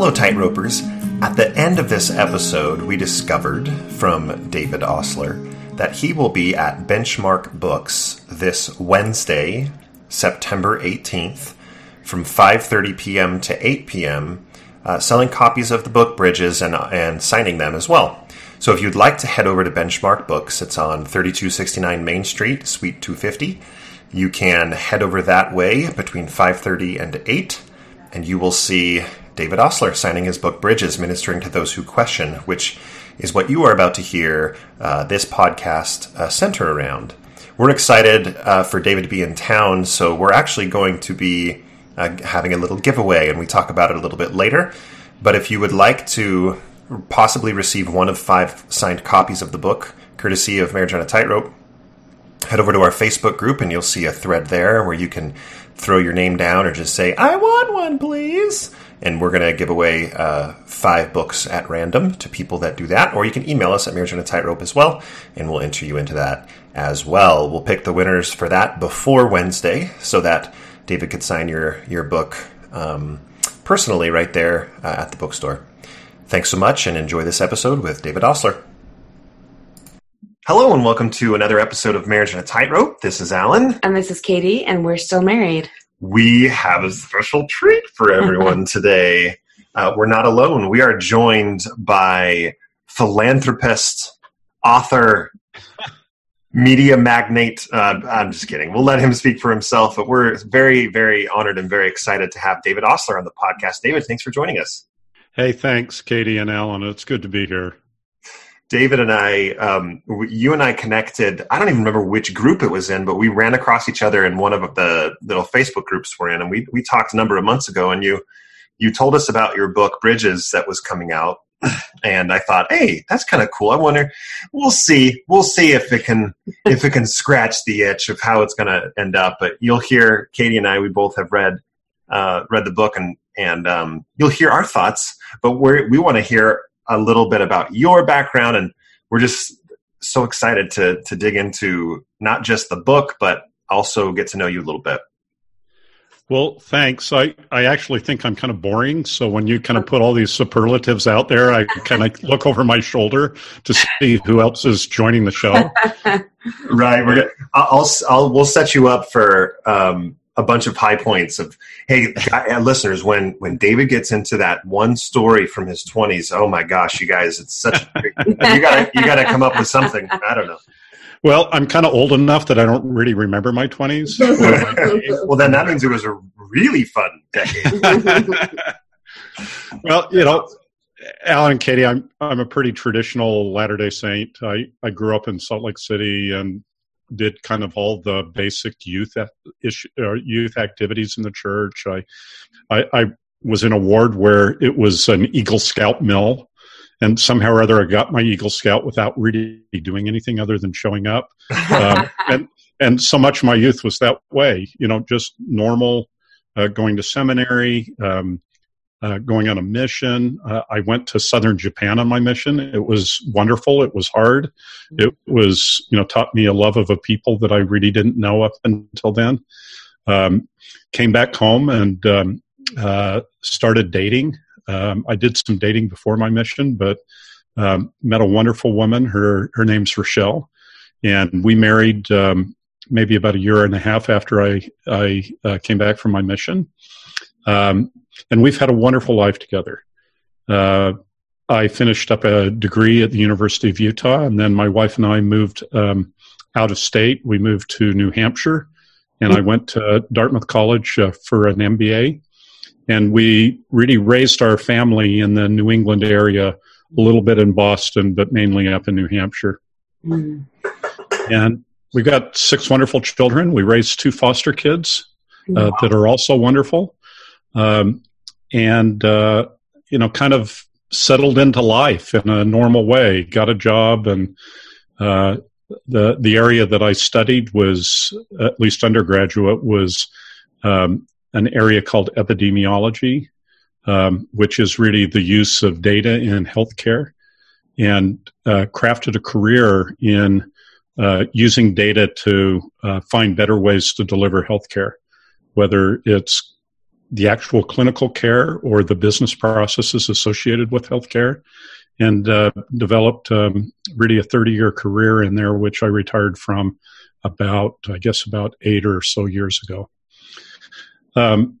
Hello, Tightropers. At the end of this episode, we discovered from David Osler that he will be at Benchmark Books this Wednesday, September 18th, from 5:30 p.m. to 8 p.m., uh, selling copies of the book Bridges and and signing them as well. So if you'd like to head over to Benchmark Books, it's on 3269 Main Street, Suite 250. You can head over that way between 5:30 and 8 and you will see David Osler signing his book Bridges, Ministering to Those Who Question, which is what you are about to hear uh, this podcast uh, center around. We're excited uh, for David to be in town, so we're actually going to be uh, having a little giveaway, and we talk about it a little bit later. But if you would like to possibly receive one of five signed copies of the book, courtesy of Marriage on a Tightrope, head over to our Facebook group and you'll see a thread there where you can throw your name down or just say, I want one, please. And we're going to give away uh, five books at random to people that do that. Or you can email us at Marriage on a Tightrope as well, and we'll enter you into that as well. We'll pick the winners for that before Wednesday so that David could sign your, your book um, personally right there uh, at the bookstore. Thanks so much and enjoy this episode with David Osler. Hello and welcome to another episode of Marriage on a Tightrope. This is Alan. And this is Katie, and we're still married. We have a special treat for everyone today. Uh, we're not alone. We are joined by philanthropist, author, media magnate. Uh, I'm just kidding. We'll let him speak for himself, but we're very, very honored and very excited to have David Osler on the podcast. David, thanks for joining us. Hey, thanks, Katie and Alan. It's good to be here. David and I, um, you and I connected. I don't even remember which group it was in, but we ran across each other in one of the little Facebook groups we're in, and we we talked a number of months ago. And you you told us about your book Bridges that was coming out, and I thought, hey, that's kind of cool. I wonder, we'll see, we'll see if it can if it can scratch the itch of how it's going to end up. But you'll hear Katie and I. We both have read uh, read the book, and and um, you'll hear our thoughts. But we we want to hear a little bit about your background, and we're just so excited to to dig into not just the book, but also get to know you a little bit. Well, thanks. I, I actually think I'm kind of boring. So when you kind of put all these superlatives out there, I kind of look over my shoulder to see who else is joining the show. right. We're gonna, I'll, I'll, we'll set you up for um, a bunch of high points of hey uh, listeners when when david gets into that one story from his 20s oh my gosh you guys it's such a, you gotta you gotta come up with something. I don't know. Well i'm kind of old enough that i don't really remember my 20s well then that means it was a really fun decade. Well you know alan and katie i'm i'm a pretty traditional latter day saint. I i grew up in salt lake city and did kind of all the basic youth issue, youth activities in the church. I, I, I was in a ward where it was an Eagle Scout mill, and somehow or other I got my Eagle Scout without really doing anything other than showing up. Um, and and so much of my youth was that way, you know, just normal, uh, going to seminary, um, uh, going on a mission. Uh, I went to southern Japan on my mission. It was wonderful. It was hard. It was, you know, taught me a love of a people that I really didn't know up until then. Um, came back home and um, uh, started dating. Um, I did some dating before my mission, but um, met a wonderful woman. Her her name's Rochelle, and we married um, maybe about a year and a half after I I uh, came back from my mission. Um, and we've had a wonderful life together. Uh, I finished up a degree at the University of Utah, and then my wife and I moved um, out of state. We moved to New Hampshire, and I went to Dartmouth College uh, for an MBA. And we really raised our family in the New England area, a little bit in Boston, but mainly up in New Hampshire. Mm. And we've got six wonderful children. We raised two foster kids uh, wow. that are also wonderful. Um, and uh, you know, kind of settled into life in a normal way. Got a job, and uh, the the area that I studied was at least undergraduate was um, an area called epidemiology, um, which is really the use of data in healthcare, and uh, crafted a career in uh, using data to uh, find better ways to deliver healthcare, whether it's the actual clinical care or the business processes associated with healthcare, and uh, developed um, really a 30 year career in there, which I retired from about, I guess, about eight or so years ago. Um,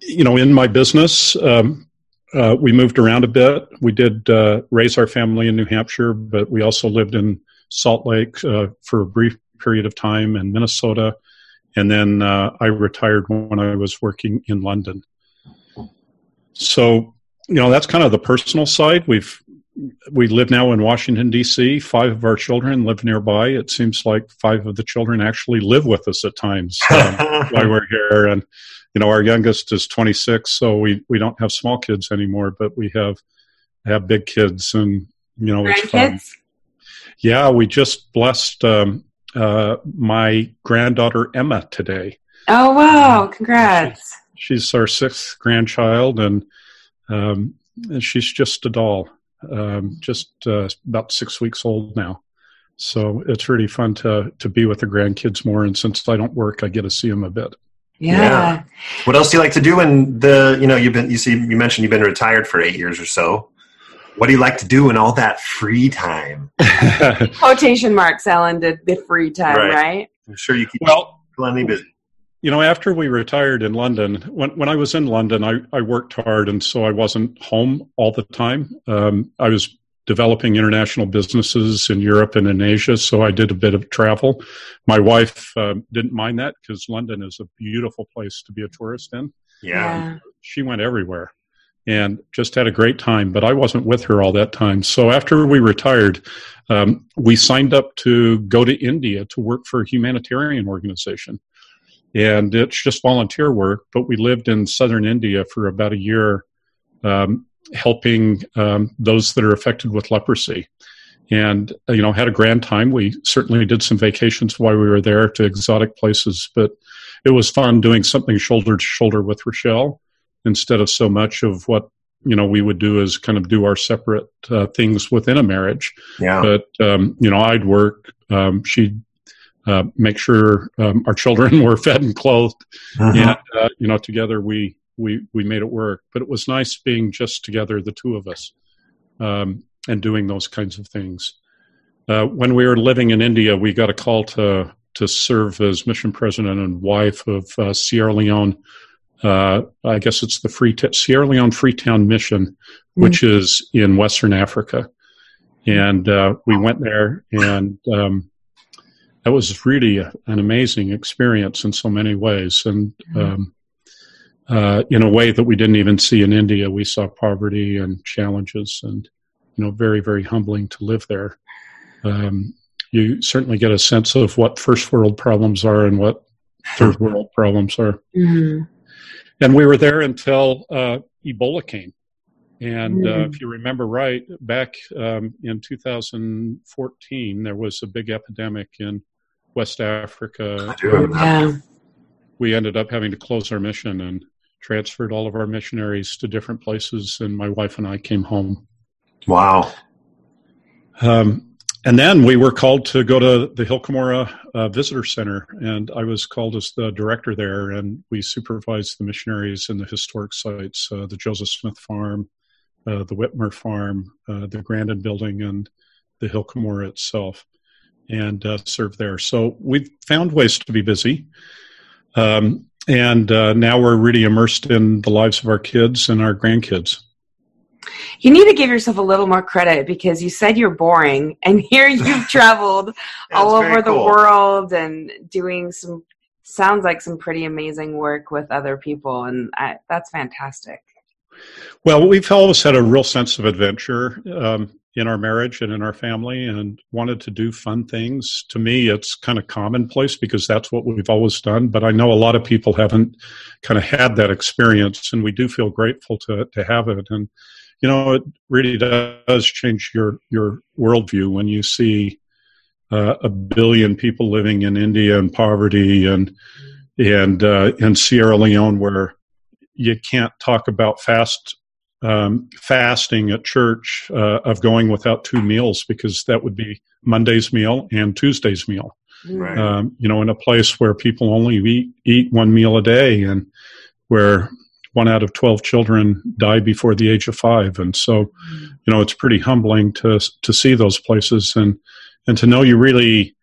you know, in my business, um, uh, we moved around a bit. We did uh, raise our family in New Hampshire, but we also lived in Salt Lake uh, for a brief period of time in Minnesota. And then uh, I retired when I was working in London. So, you know, that's kind of the personal side. We've we live now in Washington D.C. Five of our children live nearby. It seems like five of the children actually live with us at times um, while we're here. And you know, our youngest is 26, so we we don't have small kids anymore, but we have have big kids, and you know, it's fun. Yeah, we just blessed um, uh, my granddaughter Emma today. Oh wow! Congrats. she's our sixth grandchild, and um, she's just a doll um, just uh, about six weeks old now. So it's really fun to to be with the grandkids more. And since I don't work, I get to see them a bit. Yeah. yeah. What else do you like to do And the? You know, you've been you see you mentioned you've been retired for eight years or so. What do you like to do in all that free time? Quotation marks, Ellen did the free time, right? right? I'm sure you keep well plenty busy you know, after we retired in London, when, when I was in London, I, I worked hard, and so I wasn't home all the time. Um, I was developing international businesses in Europe and in Asia, so I did a bit of travel. My wife uh, didn't mind that because London is a beautiful place to be a tourist in. Yeah. She went everywhere and just had a great time, but I wasn't with her all that time. So after we retired, um, we signed up to go to India to work for a humanitarian organization and it's just volunteer work. But we lived in southern India for about a year, um, helping um, those that are affected with leprosy, and you know had a grand time. We certainly did some vacations while we were there to exotic places, but it was fun doing something shoulder to shoulder with Rochelle instead of so much of what you know we would do is kind of do our separate uh, things within a marriage. Yeah. But um, you know, I'd work. Um, she'd uh, make sure um, our children were fed and clothed, uh-huh. and uh, you know, together we we we made it work. But it was nice being just together, the two of us, um, and doing those kinds of things. Uh, when we were living in India, we got a call to to serve as mission president and wife of uh, Sierra Leone. Uh, I guess it's the Free Sierra Leone Freetown Mission, which mm-hmm. is in Western Africa, and we went there and. Um, that was really a, an amazing experience in so many ways. And mm-hmm. um, uh, in a way that we didn't even see in India, we saw poverty and challenges, and you know, very very humbling to live there. Um, you certainly get a sense of what first world problems are and what third world problems are. Mm-hmm. And we were there until uh, Ebola came. And uh, mm-hmm. if you remember right, back um, in 2014, there was a big epidemic in West Africa. Yeah. We ended up having to close our mission and transferred all of our missionaries to different places, and my wife and I came home. Wow. Um, and then we were called to go to the Hill Cumorah uh, Visitor Center, and I was called as the director there, and we supervised the missionaries in the historic sites, uh, the Joseph Smith Farm, uh, the Whitmer Farm, uh, the Grandin Building, and the Hill Cumorah itself and uh, serve there. So we've found ways to be busy. Um, and uh, now we're really immersed in the lives of our kids and our grandkids. You need to give yourself a little more credit because you said you're boring, and here you've traveled all over the cool. world and doing some sounds like some pretty amazing work with other people, and I, that's fantastic. Well, we've always had a real sense of adventure. Um, in our marriage and in our family and wanted to do fun things. To me, it's kind of commonplace because that's what we've always done. But I know a lot of people haven't kind of had that experience, and we do feel grateful to to have it. And you know, it really does change your your worldview when you see uh, a billion people living in India in poverty and and uh, in Sierra Leone where you can't talk about fast um, fasting at church uh, of going without two meals because that would be Monday's meal and Tuesday's meal. Right. Um, you know, in a place where people only eat eat one meal a day and where one out of 12 children die before the age of five. And so, you know, it's pretty humbling to, to see those places and, and to know you really,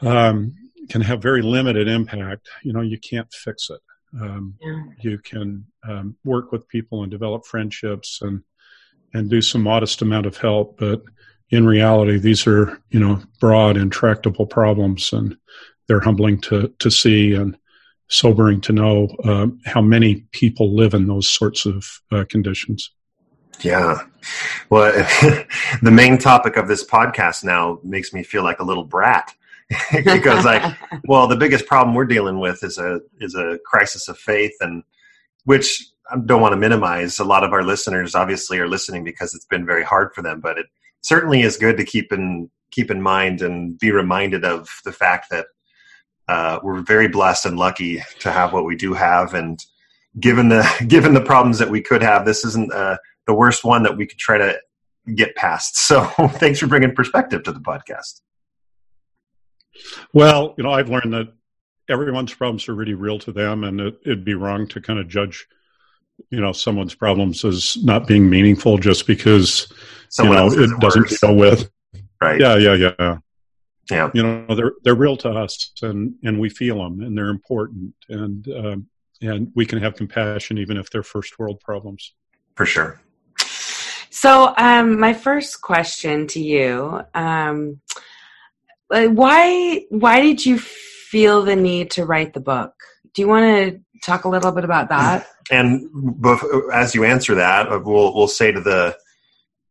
um, can have very limited impact. You know, you can't fix it. Um, yeah. You can um, work with people and develop friendships and and do some modest amount of help, but in reality, these are you know broad, intractable problems, and they're humbling to to see and sobering to know uh, how many people live in those sorts of uh, conditions. Yeah. Well, the main topic of this podcast now makes me feel like a little brat because like well the biggest problem we're dealing with is a is a crisis of faith and which I don't want to minimize a lot of our listeners obviously are listening because it's been very hard for them but it certainly is good to keep in keep in mind and be reminded of the fact that uh, we're very blessed and lucky to have what we do have and given the given the problems that we could have this isn't uh, the worst one that we could try to get past so thanks for bringing perspective to the podcast well, you know, I've learned that everyone's problems are really real to them, and it, would be wrong to kind of judge, you know, someone's problems as not being meaningful just because Someone you know it doesn't worse. deal with. Right. Yeah, yeah, yeah. Yeah. You know, they're they're real to us, and and we feel them, and they're important, and um, and we can have compassion even if they're first world problems. For sure. So, um, my first question to you. Um, why why did you feel the need to write the book? Do you want to talk a little bit about that? And as you answer that, uh, we'll we'll say to the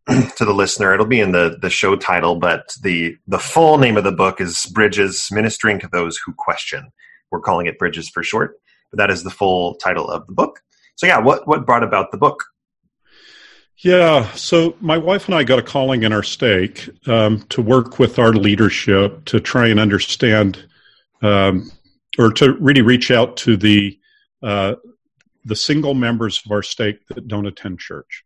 to the listener, it'll be in the the show title, but the the full name of the book is Bridges: Ministering to Those Who Question. We're calling it Bridges for short, but that is the full title of the book. So yeah, what what brought about the book? Yeah, so my wife and I got a calling in our stake um, to work with our leadership to try and understand, um, or to really reach out to the uh, the single members of our stake that don't attend church.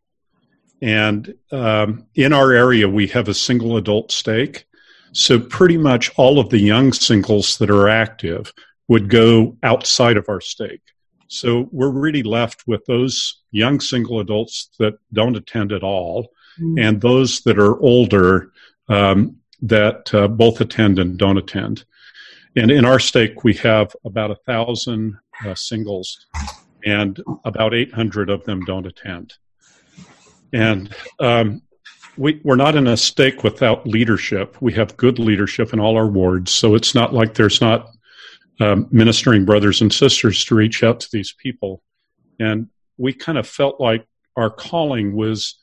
And um, in our area, we have a single adult stake, so pretty much all of the young singles that are active would go outside of our stake. So we're really left with those young single adults that don't attend at all, mm. and those that are older um, that uh, both attend and don't attend. And in our stake, we have about a thousand uh, singles, and about 800 of them don't attend. And um, we, we're not in a stake without leadership. We have good leadership in all our wards, so it's not like there's not um, ministering brothers and sisters to reach out to these people. And we kind of felt like our calling was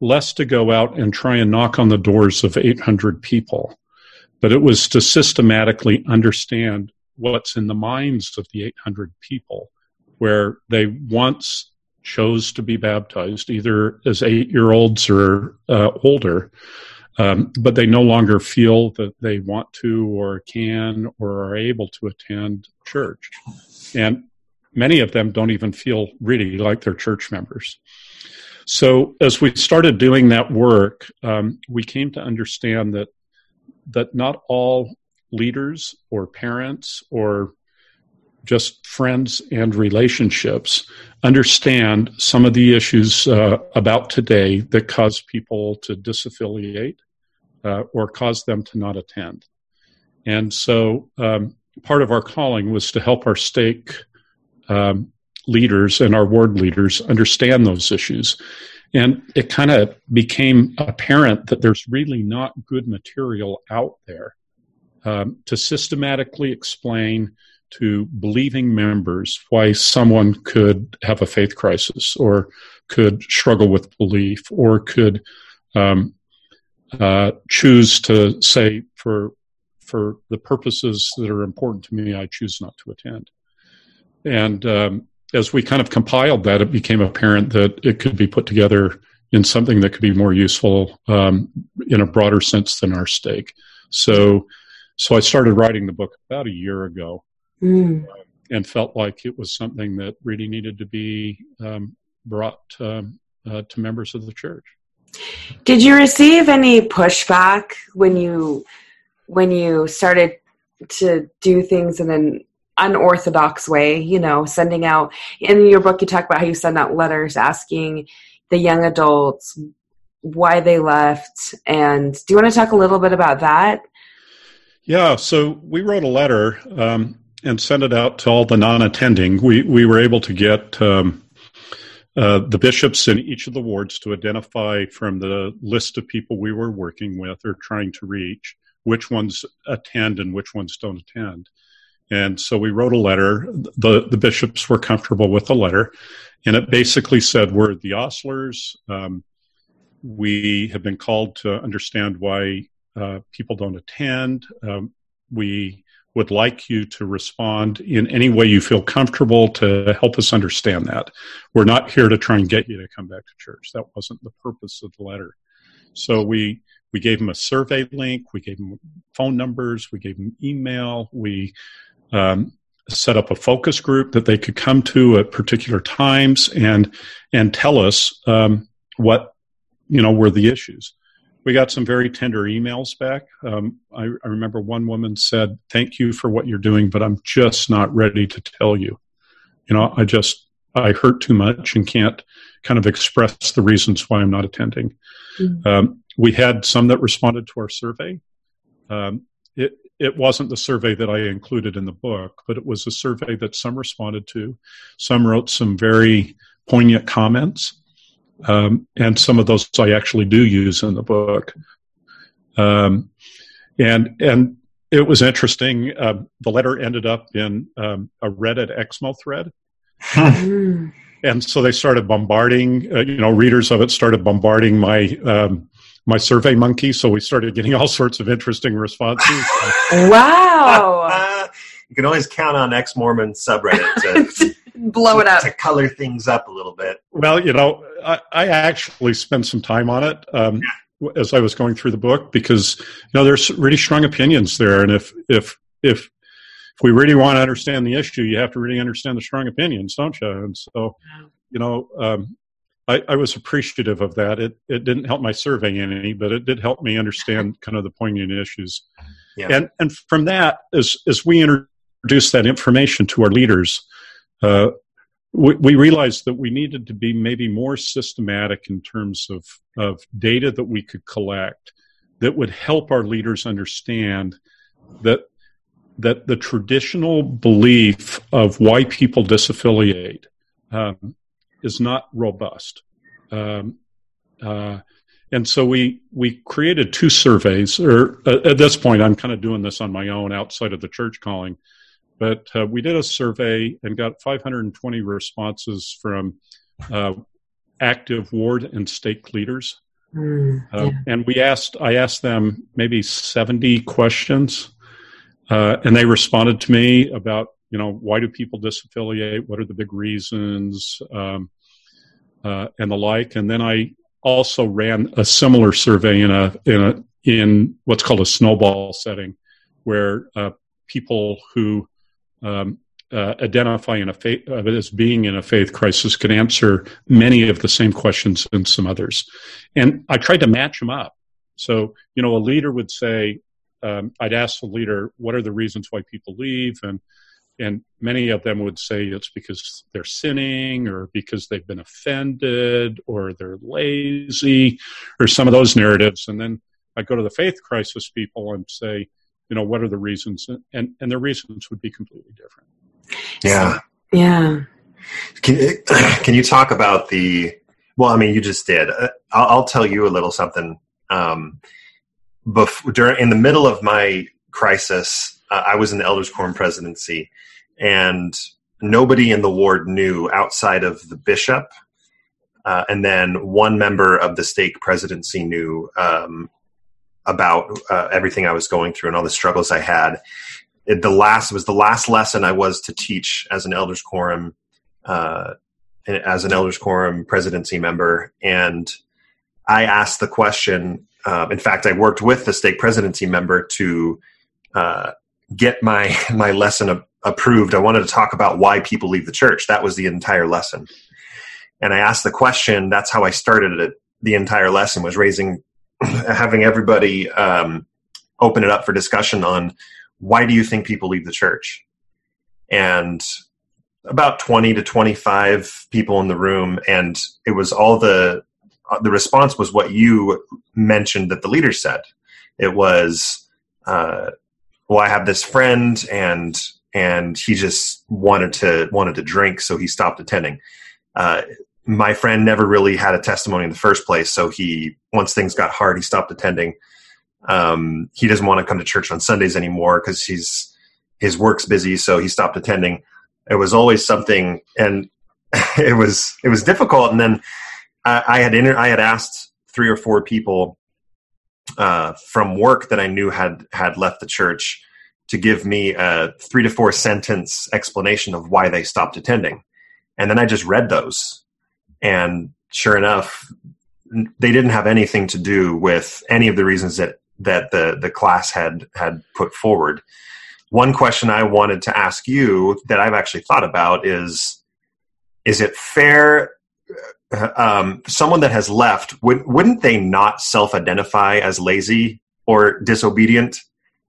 less to go out and try and knock on the doors of 800 people, but it was to systematically understand what's in the minds of the 800 people where they once chose to be baptized, either as eight year olds or uh, older, um, but they no longer feel that they want to or can or are able to attend church. And many of them don't even feel really like they're church members. So as we started doing that work, um, we came to understand that that not all leaders or parents or just friends and relationships understand some of the issues uh, about today that cause people to disaffiliate uh, or cause them to not attend. And so um, part of our calling was to help our stake um, leaders and our ward leaders understand those issues. And it kind of became apparent that there's really not good material out there um, to systematically explain to believing members why someone could have a faith crisis or could struggle with belief or could um, uh, choose to say for for the purposes that are important to me, I choose not to attend. And um, as we kind of compiled that, it became apparent that it could be put together in something that could be more useful um, in a broader sense than our stake. So, so I started writing the book about a year ago, mm. and felt like it was something that really needed to be um, brought um, uh, to members of the church. Did you receive any pushback when you when you started to do things in an unorthodox way, you know, sending out in your book you talk about how you send out letters asking the young adults why they left and do you want to talk a little bit about that? Yeah, so we wrote a letter um, and sent it out to all the non-attending. We we were able to get um, uh, the bishops in each of the wards to identify from the list of people we were working with or trying to reach which ones attend and which ones don't attend. And so we wrote a letter. The, the bishops were comfortable with the letter. And it basically said, We're the Oslers. Um, we have been called to understand why uh, people don't attend. Um, we would like you to respond in any way you feel comfortable to help us understand that. We're not here to try and get you to come back to church. That wasn't the purpose of the letter. So we we gave them a survey link, we gave them phone numbers, we gave them email, we um, set up a focus group that they could come to at particular times and and tell us um, what you know were the issues we got some very tender emails back. Um, I, I, remember one woman said, "Thank you for what you're doing, but I'm just not ready to tell you. You know, I just I hurt too much and can't kind of express the reasons why I'm not attending." Mm-hmm. Um, we had some that responded to our survey. Um, it it wasn't the survey that I included in the book, but it was a survey that some responded to. Some wrote some very poignant comments. Um, and some of those I actually do use in the book. Um, and and it was interesting. Uh, the letter ended up in um, a Reddit Exmo thread. and so they started bombarding, uh, you know, readers of it started bombarding my um, my Survey Monkey. So we started getting all sorts of interesting responses. wow! you can always count on ex Mormon subreddit to blow it up to color things up a little bit. Well, you know, I, I actually spent some time on it um, yeah. as I was going through the book because you know there's really strong opinions there, and if if if if we really want to understand the issue, you have to really understand the strong opinions, don't you? And so, you know, um, I, I, was appreciative of that. It it didn't help my survey any, but it did help me understand kind of the poignant issues. Yeah. And and from that, as as we introduced that information to our leaders, uh, we, we, realized that we needed to be maybe more systematic in terms of, of data that we could collect that would help our leaders understand that that the traditional belief of why people disaffiliate um, is not robust. Um, uh, and so we we created two surveys, or uh, at this point, I'm kind of doing this on my own outside of the church calling. But uh, we did a survey and got 520 responses from uh, active ward and stake leaders. Mm, yeah. uh, and we asked, I asked them maybe 70 questions, uh, and they responded to me about, you know, why do people disaffiliate? What are the big reasons? Um, uh, and the like. And then I also ran a similar survey in a in a in what's called a snowball setting, where uh, people who um, uh, identify in a faith, uh, as being in a faith crisis can answer many of the same questions and some others. And I tried to match them up. So, you know, a leader would say, um, I'd ask the leader, what are the reasons why people leave? And, and many of them would say it's because they're sinning or because they've been offended or they're lazy or some of those narratives. And then I go to the faith crisis people and say, you know what are the reasons? And and the reasons would be completely different. Yeah. Yeah. Can, can you talk about the well i mean you just did. Uh, I'll, I'll, tell you a little something. Um before during in the middle of my crisis uh, i was in the elders quorum presidency and nobody in the ward knew outside of the bishop uh, and then one member of the stake presidency knew um, about uh, everything I was going through and all the struggles I had. It, the last was the last lesson I was to teach as an elders quorum, uh, as an elders quorum presidency member, and I asked the question. Uh, in fact, I worked with the stake presidency member to uh, get my my lesson a- approved. I wanted to talk about why people leave the church. That was the entire lesson, and I asked the question. That's how I started it. The entire lesson was raising having everybody um, open it up for discussion on why do you think people leave the church? and about 20 to 25 people in the room and it was all the uh, the response was what you mentioned that the leader said it was uh, well i have this friend and and he just wanted to wanted to drink so he stopped attending uh, my friend never really had a testimony in the first place. So he once things got hard he stopped attending. Um, he doesn't want to come to church on sundays anymore because he's his work's busy so he stopped attending. It was always something, and it was it was difficult. And then I, I had inter- I had asked three or four people uh, from work that I knew had had left the church to give me a three to four sentence explanation of why they stopped attending, and then I just read those, and sure enough, they didn't have anything to do with any of the reasons that that the the class had had put forward. One question I wanted to ask you that I've actually thought about is is it fair uh, um, someone that has left would, wouldn't they not self-identify as lazy or disobedient?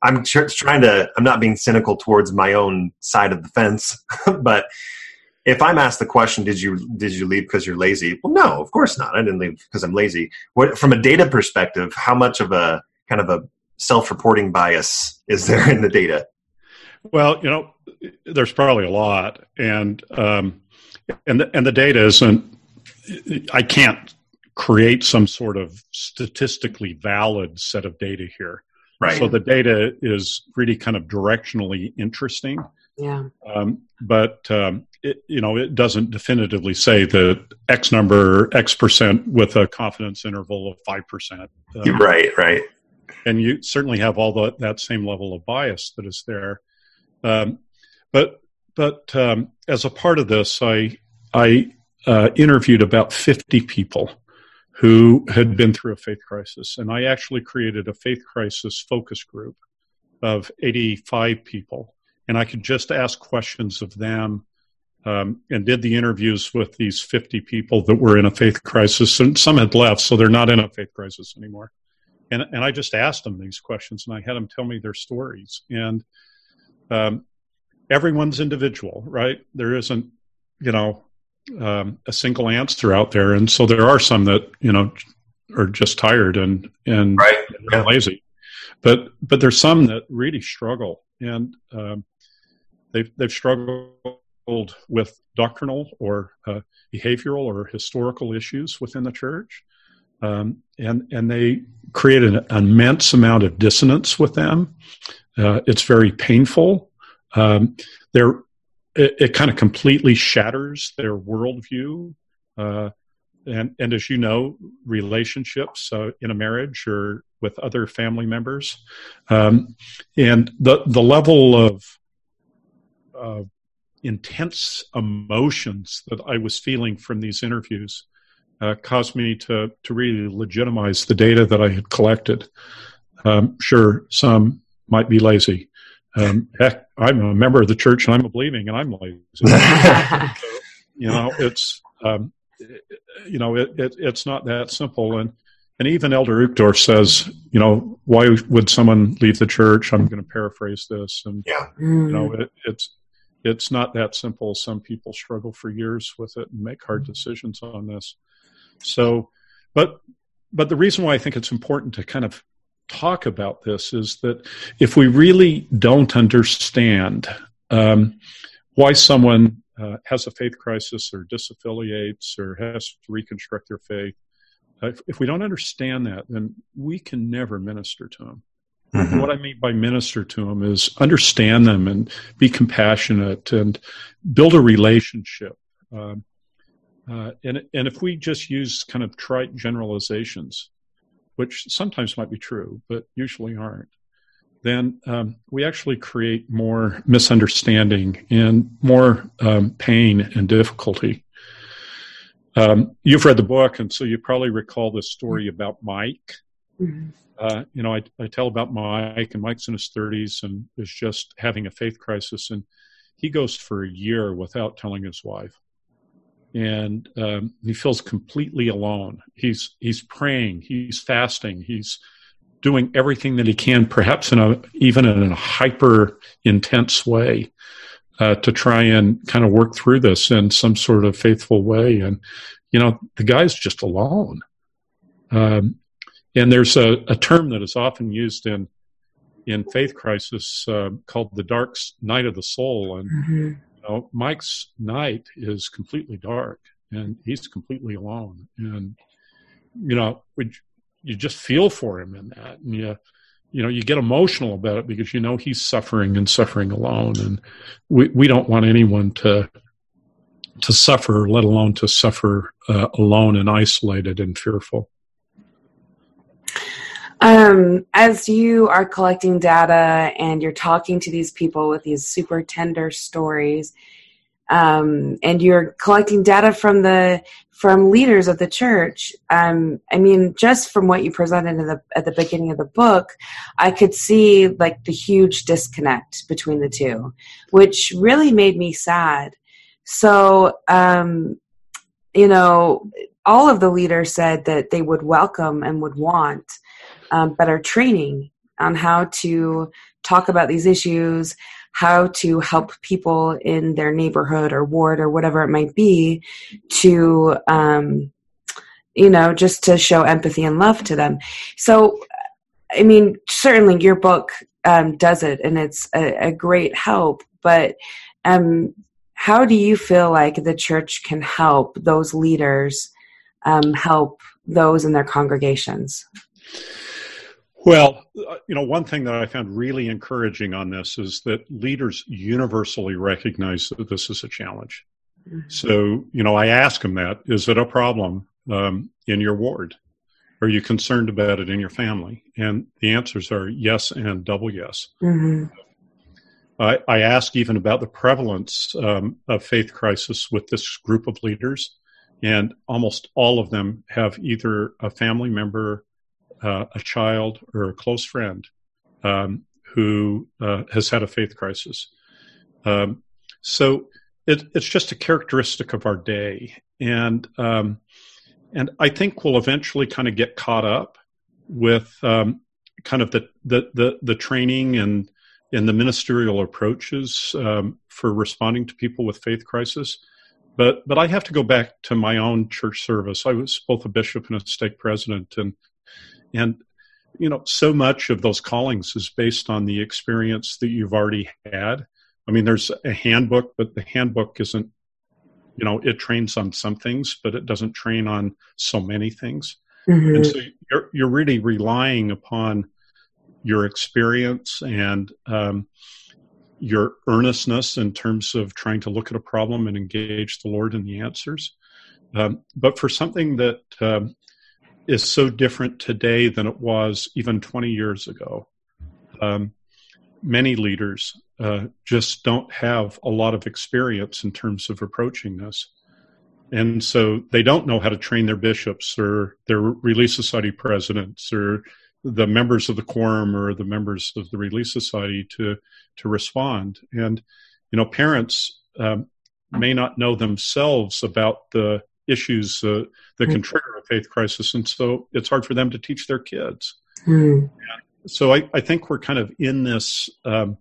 I'm trying to i'm not being cynical towards my own side of the fence but if i'm asked the question did you did you leave because you're lazy well no of course not i didn't leave because i'm lazy what, from a data perspective how much of a kind of a self-reporting bias is there in the data well, you know, there's probably a lot, and um, and the, and the data isn't. I can't create some sort of statistically valid set of data here. Right. So the data is really kind of directionally interesting. Yeah. Um, but um, it, you know, it doesn't definitively say that X number, X percent with a confidence interval of five percent. Um, right. Right. And you certainly have all the, that same level of bias that is there. Um, but but um, as a part of this, I I uh, interviewed about 50 people who had been through a faith crisis, and I actually created a faith crisis focus group of 85 people, and I could just ask questions of them. Um, and did the interviews with these 50 people that were in a faith crisis, and some had left, so they're not in a faith crisis anymore. And, and I just asked them these questions, and I had them tell me their stories. And um, everyone's individual, right? There isn't, you know, um, a single answer out there, and so there are some that you know are just tired and and, right. yeah. lazy, but but there's some that really struggle, and um, they've they've struggled with doctrinal or uh, behavioral or historical issues within the church. Um, and and they create an immense amount of dissonance with them. Uh, it's very painful. Um, it, it kind of completely shatters their worldview. Uh, and, and as you know, relationships uh, in a marriage or with other family members, um, and the the level of intense emotions that I was feeling from these interviews uh, caused me to to really legitimize the data that I had collected. Um, sure, some might be lazy. Um, heck, I'm a member of the church and I'm a believing and I'm lazy. so, you know, it's um, you know it, it, it's not that simple. And and even Elder Uchtdorf says, you know, why would someone leave the church? I'm going to paraphrase this, and yeah. you know, it, it's it's not that simple. Some people struggle for years with it and make hard decisions on this. So, but but the reason why I think it's important to kind of talk about this is that if we really don't understand um, why someone uh, has a faith crisis or disaffiliates or has to reconstruct their faith, if, if, we don't understand that, then we can never minister to them. Mm-hmm. What I mean by minister to them is understand them and be compassionate and build a relationship. Um, uh, and and if we just use kind of trite generalizations, which sometimes might be true, but usually aren't, then um, we actually create more misunderstanding and more um, pain and difficulty. Um, you've read the book, and so you probably recall the story about Mike. Mm-hmm. Uh, you know, I, I tell about Mike, and Mike's in his 30s and is just having a faith crisis, and he goes for a year without telling his wife and um, he feels completely alone. He's he's praying, he's fasting, he's doing everything that he can, perhaps in a even in a hyper intense way. uh, to try and kind of work through this in some sort of faithful way. And, you know, the guy's just alone. Um, and there's a, a, term that is often used in in faith crisis uh, called the dark night of the soul. And mm-hmm. you know, Mike's night is completely dark, and he's completely alone. And you know, you just feel for him in that, and you you know you get emotional about it because you know he's suffering and suffering alone, and we we don't want anyone to to suffer, let alone to suffer uh, alone and isolated and fearful. Um, as you are collecting data and you're talking to these people with these super tender stories, um, and you're collecting data from the from leaders of the church. Um, I mean, just from what you presented the, at the beginning of the book, I could see like the huge disconnect between the two, which really made me sad. So, um, you know, all of the leaders said that they would welcome and would want um, better training on how to talk about these issues, how to help people in their neighborhood or ward or whatever it might be to, um, you know, just to show empathy and love to them. So, I mean, certainly your book um, does it and it's a, a great help, but um, how do you feel like the church can help those leaders um, help those in their congregations? Well, uh, you know, one thing that I found really encouraging on this is that leaders universally recognize that this is a challenge. Mm-hmm. So, you know, I ask them that is it a problem um, in your ward? Are you concerned about it in your family? And the answers are yes and double yes. Mm-hmm. I, I, ask even about the prevalence um, of faith crisis with this group of leaders, and almost all of them have either a family member uh, a child or a close friend um, who uh, has had a faith crisis. Um, so it, it's just a characteristic of our day, and um, and I think we'll eventually kind of get caught up with um, kind of the, the the the training and and the ministerial approaches um, for responding to people with faith crisis. But but I have to go back to my own church service. I was both a bishop and a stake president, and and you know, so much of those callings is based on the experience that you've already had. I mean, there's a handbook, but the handbook isn't, you know, it trains on some things, but it doesn't train on so many things. Mm-hmm. And so you're, you're really relying upon your experience and um, your earnestness in terms of trying to look at a problem and engage the Lord in the answers. Um, but for something that um, is so different today than it was even 20 years ago. Um, many leaders uh, just don't have a lot of experience in terms of approaching this. And so they don't know how to train their bishops or their Relief Society presidents or the members of the quorum or the members of the Relief Society to, to respond. And, you know, parents um, may not know themselves about the issues uh, that can trigger a faith crisis, and so it's hard for them to teach their kids. Mm. So I, I, think we're kind of in this um,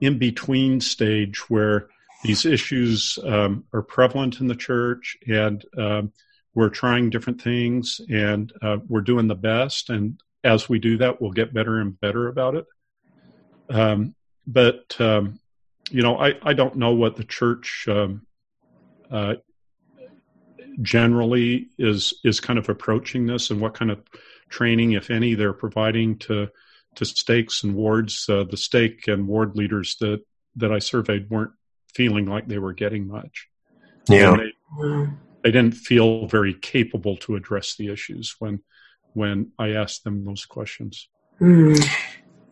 in between stage where these issues um, are prevalent in the church, and um, we're trying different things, and uh, we're doing the best. And as we do that, we'll get better and better about it. Um, but um, you know, I, I don't know what the church um, uh, generally is is kind of approaching this and what kind of training, if any, they're providing to to stakes and wards. Uh, the stake and ward leaders that that I surveyed weren't feeling like they were getting much. Yeah, they, they, didn't feel very capable to address the issues when when I asked them those questions. Mm.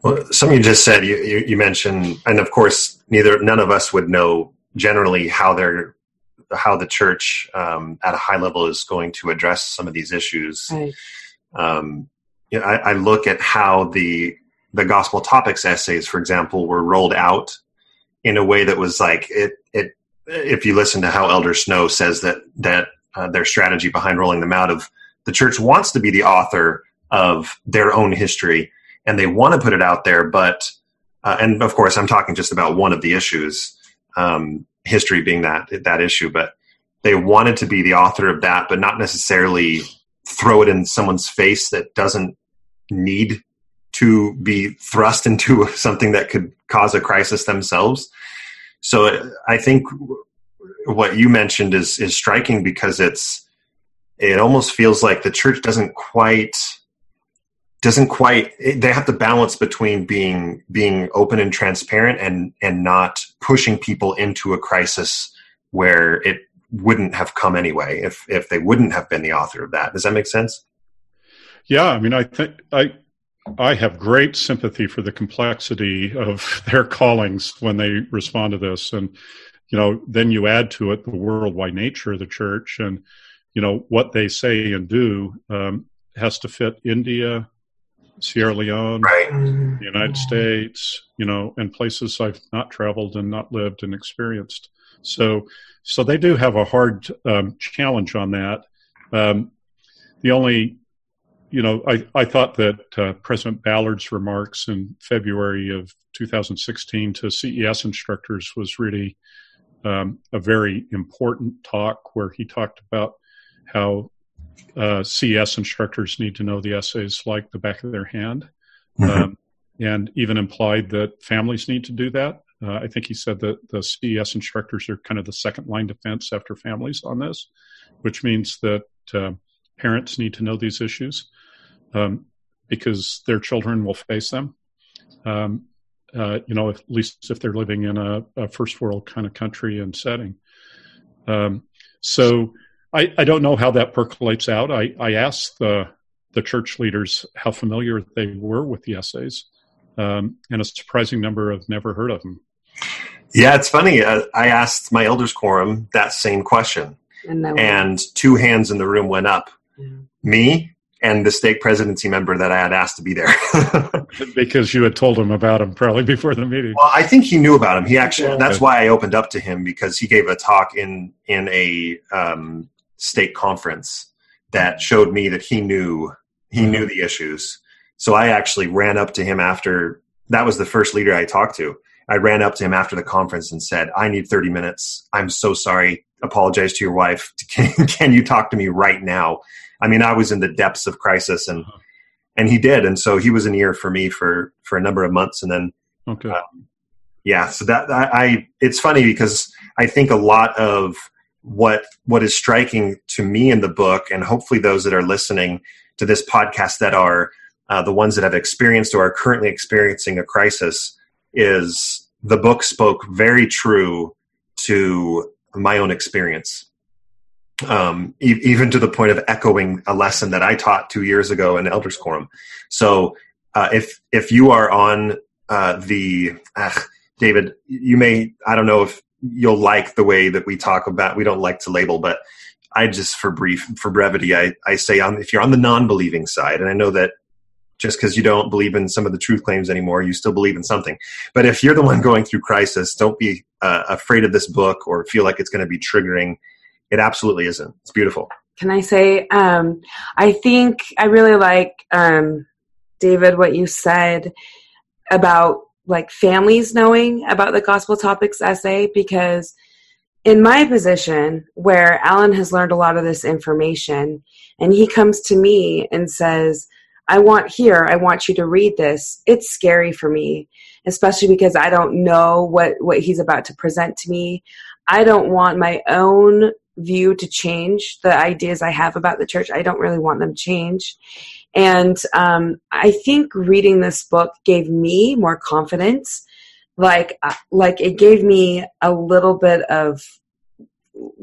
Well, something you just said, you, you, you mentioned, and of course, neither none of us would know generally how they're how the church um, at a high level is going to address some of these issues. Right. Um, you know, I, I, look at how the the gospel topics essays, for example, were rolled out in a way that was like it. It if you listen to how Elder Snow says that that uh, their strategy behind rolling them out of the church wants to be the author of their own history and they want to put it out there, but uh, and of course I'm talking just about one of the issues um, history being that that issue, but they wanted to be the author of that, but not necessarily throw it in someone's face that doesn't need to be thrust into something that could cause a crisis themselves. So I think what you mentioned is is striking because it's it almost feels like the church doesn't quite doesn't quite they have to balance between being being open and transparent and and not pushing people into a crisis where it wouldn't have come anyway if if they wouldn't have been the author of that. Does that make sense? Yeah i mean i think i i have great sympathy for the complexity of their callings when they respond to this. And you know then you add to it the worldwide nature of the church and you know what they say and do um, has to fit india Sierra Leone, right. the United States, you know, and places I've not traveled and not lived and experienced. So, so they do have a hard um, challenge on that. Um, the only, you know, I, I thought that uh, President Ballard's remarks in February of 2016 to CES instructors was really um, a very important talk where he talked about how uh, CES instructors need to know the essays like the back of their hand, mm-hmm. um, and even implied that families need to do that. Uh, I think he said that the CES instructors are kind of the second line defense after families on this, which means that uh, parents need to know these issues um, because their children will face them. Um, uh, you know, at least if they're living in a, a, first world kind of country and setting. Um, so I, I don't know how that percolates out. I, I asked the the church leaders how familiar they were with the essays, um, and a surprising number have never heard of them. Yeah, it's funny. Uh, I asked my elders quorum that same question, and, and two hands in the room went up. Yeah. Me and the stake presidency member that I had asked to be there. because you had told him about him probably before the meeting. Well, I think he knew about him. He actually that's why I opened up to him because he gave a talk in in a um, stake conference that showed me that he knew he knew the issues. So I actually ran up to him after that was the first leader I talked to. I ran up to him after the conference and said, "I need 30 minutes. I'm so sorry. Apologize to your wife. Can, can you talk to me right now?" I mean, I was in the depths of crisis and uh-huh. and he did. And so he was an ear for me for for a number of months and then okay. Um, yeah, so that I, I it's funny because I think a lot of what what is striking to me in the book, and hopefully those that are listening to this podcast that are uh, the ones that have experienced or are currently experiencing a crisis, is the book spoke very true to my own experience. Um, e- even to the point of echoing a lesson that I taught two years ago in Elders Quorum. So, uh, if if you are on uh, the David, you may I don't know if you'll like the way that we talk about. We don't like to label, but I just for brief for brevity, I I say on if you're on the non-believing side, and I know that just because you don't believe in some of the truth claims anymore, you still believe in something. But if you're the one going through crisis, don't be uh, afraid of this book or feel like it's going to be triggering. It absolutely isn't. It's beautiful. Can I say? Um, I think I really like um, David what you said about like families knowing about the gospel topics essay because in my position where alan has learned a lot of this information and he comes to me and says i want here i want you to read this. It's scary for me especially because i don't know what what he's about to present to me. I don't want my own view to change the ideas i have about the church. I don't really want them changed and um, I think reading this book gave me more confidence. Like, uh, like it gave me a little bit of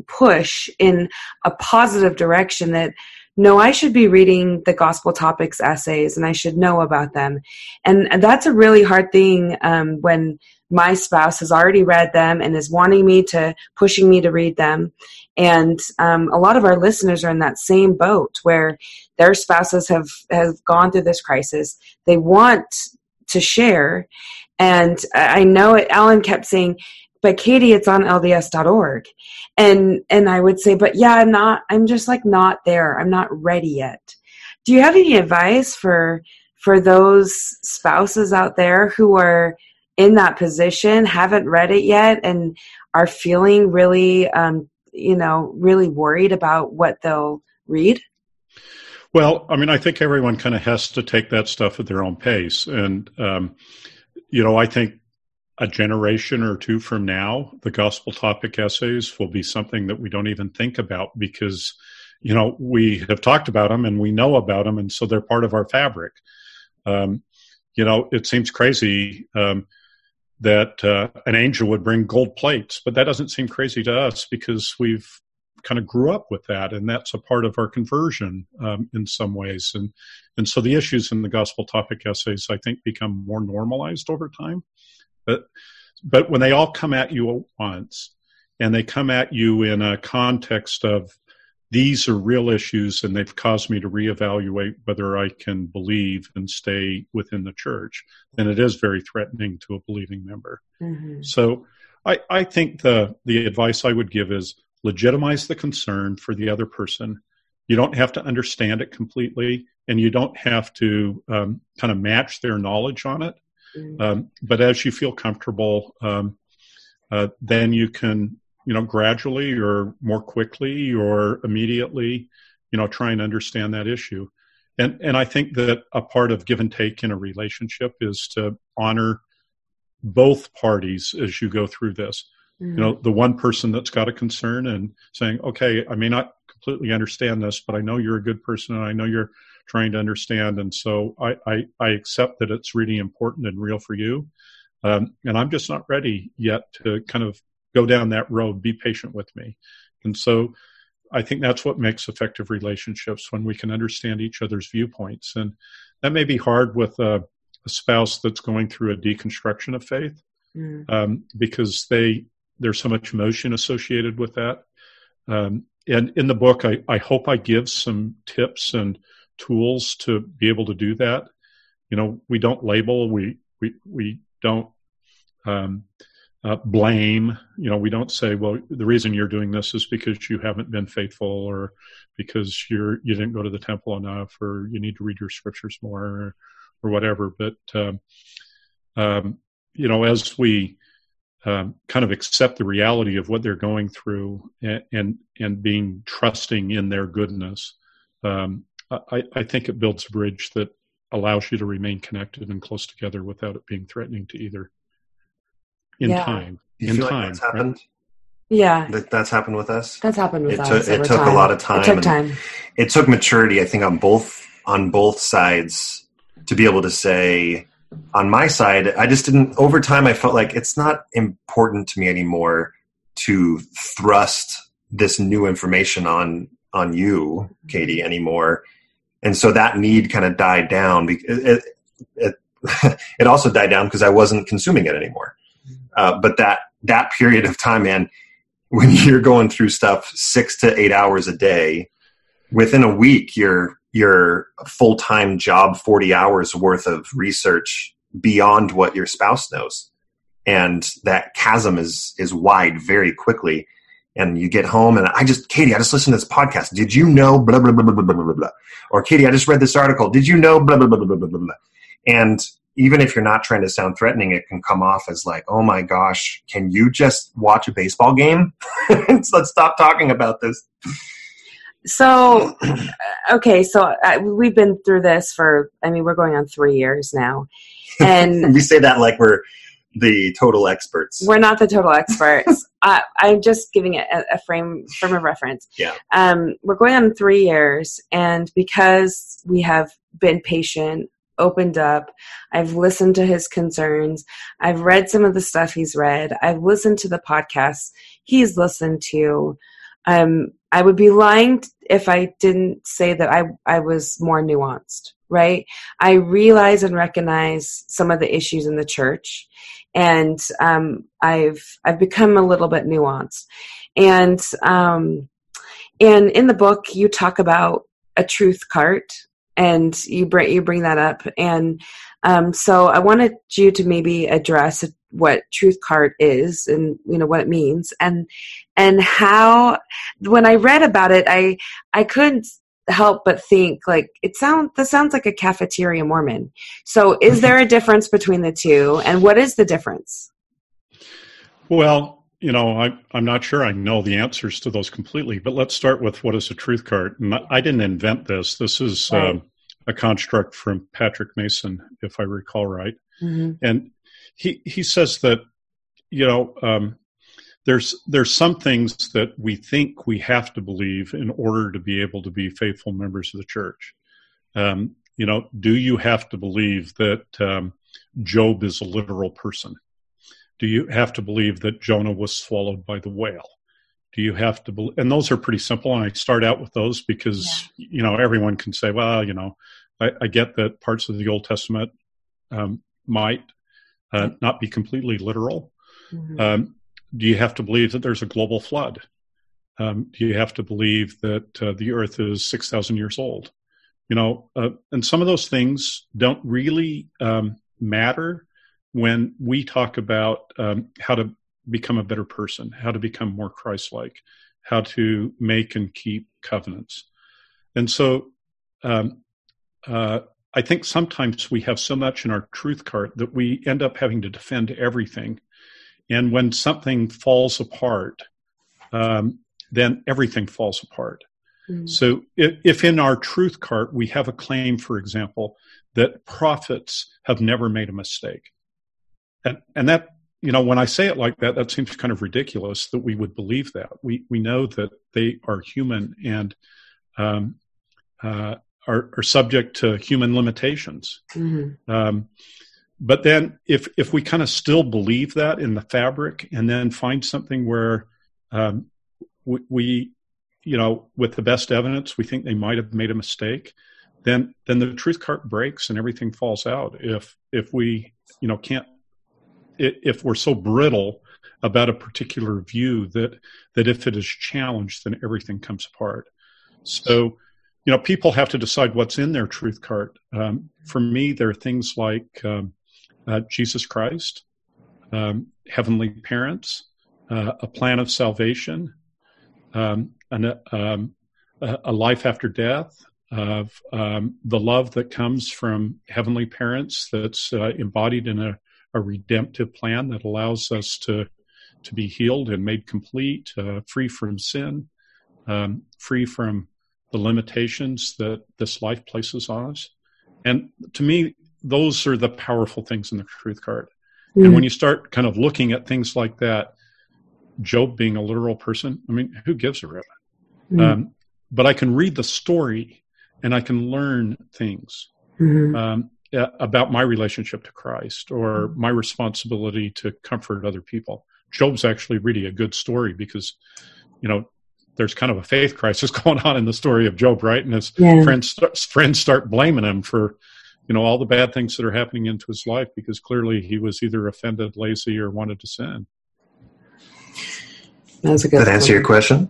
push in a positive direction that no, I should be reading the gospel topics essays and I should know about them. And, that's a really hard thing um, when my spouse has already read them and is wanting me to, pushing me to read them. And um, a lot of our listeners are in that same boat where their spouses have, have gone through this crisis. They want to share. And I know it, Alan kept saying, but Katie, it's on LDS.org. And, and I would say, but yeah, I'm not, I'm just like not there. I'm not ready yet. Do you have any advice for, for those spouses out there who are in that position, haven't read it yet, and are feeling really, um, you know, really worried about what they'll read? Well, I mean, I think everyone kind of has to take that stuff at their own pace. And, um, you know, I think a generation or two from now, the gospel topic essays will be something that we don't even think about because, you know, we have talked about them and we know about them, and so they're part of our fabric. Um, you know, it seems crazy um, that uh, an angel would bring gold plates, but that doesn't seem crazy to us because we've kind of grew up with that, and that's a part of our conversion um, in some ways. And and so the issues in the gospel topic essays, I think, become more normalized over time. But but when they all come at you at once, and they come at you in a context of these are real issues and they've caused me to reevaluate whether I can believe and stay within the church, then it is very threatening to a believing member. Mm-hmm. So I, I think the the advice I would give is legitimize the concern for the other person. You don't have to understand it completely, and you don't have to um, kind of match their knowledge on it. Mm-hmm. Um, but as you feel comfortable, um, uh, then you can, you know, gradually or more quickly or immediately, you know, try and understand that issue. And and I think that a part of give and take in a relationship is to honor both parties as you go through this. Mm-hmm. You know, the one person that's got a concern and saying, "Okay, I may not completely understand this, but I know you're a good person and I know you're trying to understand. And so I, I, I accept that it's really important and real for you. Um, and I'm just not ready yet to kind of go down that road. Be patient with me. And so I think that's what makes effective relationships when we can understand each other's viewpoints. And that may be hard with a, a spouse that's going through a deconstruction of faith mm. um, because they there's so much emotion associated with that. Um, and in the book, I, I hope I give some tips and tools to be able to do that. You know, we don't label, we we we don't um, uh, blame. You know, we don't say, well, the reason you're doing this is because you haven't been faithful, or because you're you didn't go to the temple enough, or you need to read your scriptures more, or, or whatever. But um, um, you know, as we um, kind of accept the reality of what they're going through and and, and being trusting in their goodness, um, I, I think it builds a bridge that allows you to remain connected and close together without it being threatening to either. In yeah. time, in time, like that's happened. Right? Yeah, that, that's happened with us. That's happened with it us. Took, it took time. a lot of time. It took time. It took maturity, I think, on both on both sides to be able to say. On my side, I just didn't. Over time, I felt like it's not important to me anymore to thrust this new information on on you, Katie, anymore and so that need kind of died down. It, it, it also died down because I wasn't consuming it anymore. Uh, but that that period of time, man, when you're going through stuff six to eight hours a day, within a week, your your full time job, forty hours worth of research beyond what your spouse knows, and that chasm is is wide very quickly and you get home and I just, Katie, I just listened to this podcast. Did you know blah, blah, blah, blah, blah, blah, blah, blah. Or Katie, I just read this article. Did you know blah, blah, blah, blah, blah, blah, blah. And even if you're not trying to sound threatening, it can come off as like, oh my gosh, can you just watch a baseball game? Let's stop talking about this. So, okay, so uh, we've been through this for, I mean, we're going on three years now. And we say that like we're the total experts. We're not the total experts. uh, I'm just giving it a, a, frame frame of reference. Yeah. Um, we're going on three years, and because we have been patient, opened up, I've listened to his concerns. I've read some of the stuff he's read. I've listened to the podcasts he's listened to. Um, I would be lying if I didn't say that I I was more nuanced right? I realize and recognize some of the issues in the church, and um, I've I've become a little bit nuanced. And um, and in the book, you talk about a truth cart, and you bring you bring that up, and um, so I wanted you to maybe address what truth cart is and you know what it means and and how when i read about it i i couldn't help but think like it sounds this sounds like a cafeteria Mormon. So is there a difference between the two and what is the difference? Well, you know, I, I'm not sure I know the answers to those completely, but let's start with what is a truth cart. And I didn't invent this. This is right. um, a construct from Patrick Mason, if I recall right. Mm-hmm. And he he says that you know um, there's there's some things that we think we have to believe in order to be able to be faithful members of the church. Um, you know, do you have to believe that um, Job is a literal person? Do you have to believe that Jonah was swallowed by the whale? Do you have to believe? And those are pretty simple. And I start out with those because yeah. you know everyone can say, well, you know, I, I get that parts of the Old Testament um, might uh, not be completely literal. Mm-hmm. Um, do you have to believe that there's a global flood? Um, do you have to believe that uh, the Earth is six thousand years old? You know, uh, and some of those things don't really um, matter when we talk about um, how to become a better person, how to become more Christ-like, how to make and keep covenants, and so um, uh, I think sometimes we have so much in our truth cart that we end up having to defend everything. And when something falls apart, um, then everything falls apart. Mm. So if, if, in our truth cart we have a claim, for example, that prophets have never made a mistake, and, and that you know when I say it like that, that seems kind of ridiculous that we would believe that. We we know that they are human and um, uh, are, are subject to human limitations. Mm-hmm. Um, but then, if if we kind of still believe that in the fabric, and then find something where um, we, we, you know, with the best evidence, we think they might have made a mistake, then then the truth cart breaks and everything falls out. If if we, you know, can't, if we're so brittle about a particular view that that if it is challenged, then everything comes apart. So you know, people have to decide what's in their truth cart. Um, for me, there are things like um, uh, Jesus Christ, um, heavenly parents, uh, a plan of salvation, um, um, a life after death, of um, the love that comes from heavenly parents that's uh, embodied in a, a, redemptive plan that allows us to to be healed and made complete, uh, free from sin, free from the limitations that this life places on us. And to me, those are the powerful things in the truth cart. Mm-hmm. And when you start kind of looking at things like that, Job being a literal person, I mean, who gives a rip? Mm-hmm. Um, but I can read the story and I can learn things mm-hmm. um, about my relationship to Christ or my responsibility to comfort other people. Job's actually really a good story because, you know, there's kind of a faith crisis going on in the story of Job, right? And his yeah. friends friends start blaming him for you know all the bad things that are happening into his life because clearly he was either offended, lazy, or wanted to sin. That's a good. That answer your question.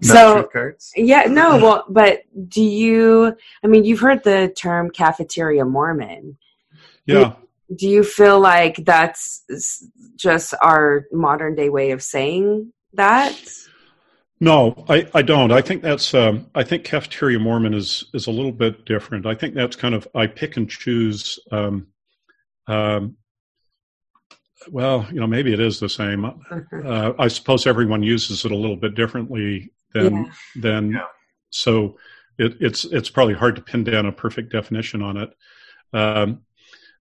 so yeah, no, well, but do you? I mean, you've heard the term cafeteria Mormon. Yeah. Do, do you feel like that's just our modern day way of saying that? No, I, I don't. I think that's um, I think cafeteria Mormon is is a little bit different. I think that's kind of I pick and choose. Um, um, well, you know, maybe it is the same. Mm-hmm. Uh, I suppose everyone uses it a little bit differently than yeah. than yeah. so. It, it's it's probably hard to pin down a perfect definition on it. Um,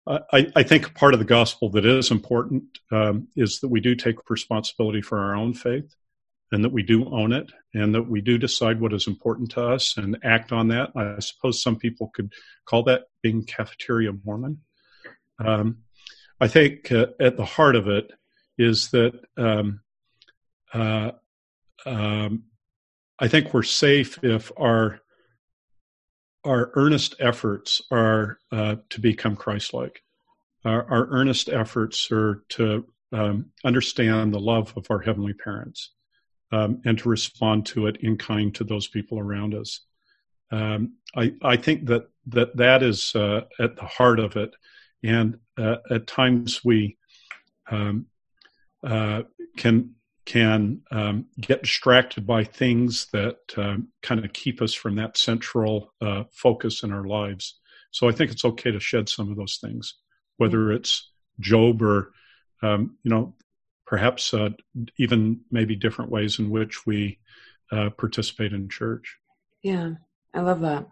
I, I, think part of the gospel that is important um, is that we do take responsibility for our own faith and that we do own it and that we do decide what is important to us and act on that. I suppose some people could call that being cafeteria Mormon. Um, I think uh, at the heart of it is that um, uh, um, I think we're safe if our our earnest efforts are uh, to become Christ-like. Our, our, earnest efforts are to um, understand the love of our heavenly parents um, and to respond to it in kind to those people around us. Um, I, I, think that that that is uh, at the heart of it, and uh, at times we um, uh, can can um, get distracted by things that um, kind of keep us from that central uh, focus in our lives. So I think it's okay to shed some of those things, whether it's Job or, um, you know, perhaps uh, even maybe different ways in which we uh, participate in church. Yeah, I love that.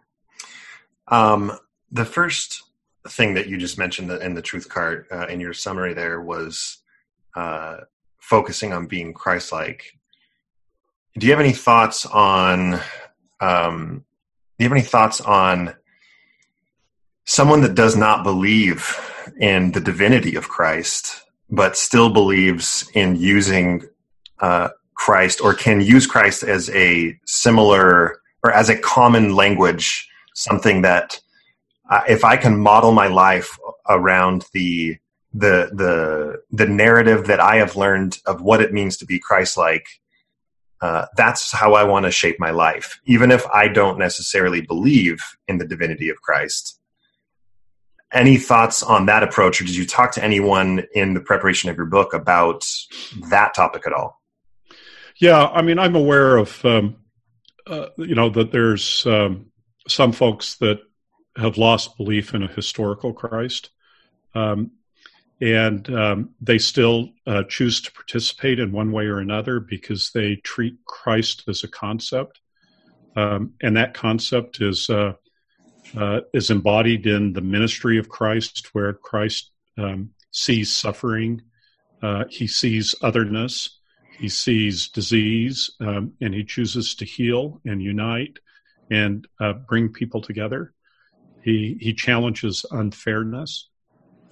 Um, the first thing that you just mentioned in the truth cart uh, in your summary there was uh, focusing on being Christ-like. Do you have any thoughts on? Um, do you have any thoughts on someone that does not believe in the divinity of Christ, but still believes in using uh, Christ, or can use Christ as a similar or as a common language, something that uh, if I can model my life around the the the the narrative that I have learned of what it means to be Christ-like, uh, that's how I want to shape my life, even if I don't necessarily believe in the divinity of Christ. Any thoughts on that approach, or did you talk to anyone in the preparation of your book about that topic at all? Yeah, I mean, I'm aware of um, uh, you know that there's um, some folks that have lost belief in a historical Christ. Um, and um, they still uh, choose to participate in one way or another because they treat Christ as a concept, um, and that concept is uh, uh, is embodied in the ministry of Christ, where Christ um, sees suffering, uh, he sees otherness, he sees disease, um, and he chooses to heal and unite and uh, bring people together. He he challenges unfairness.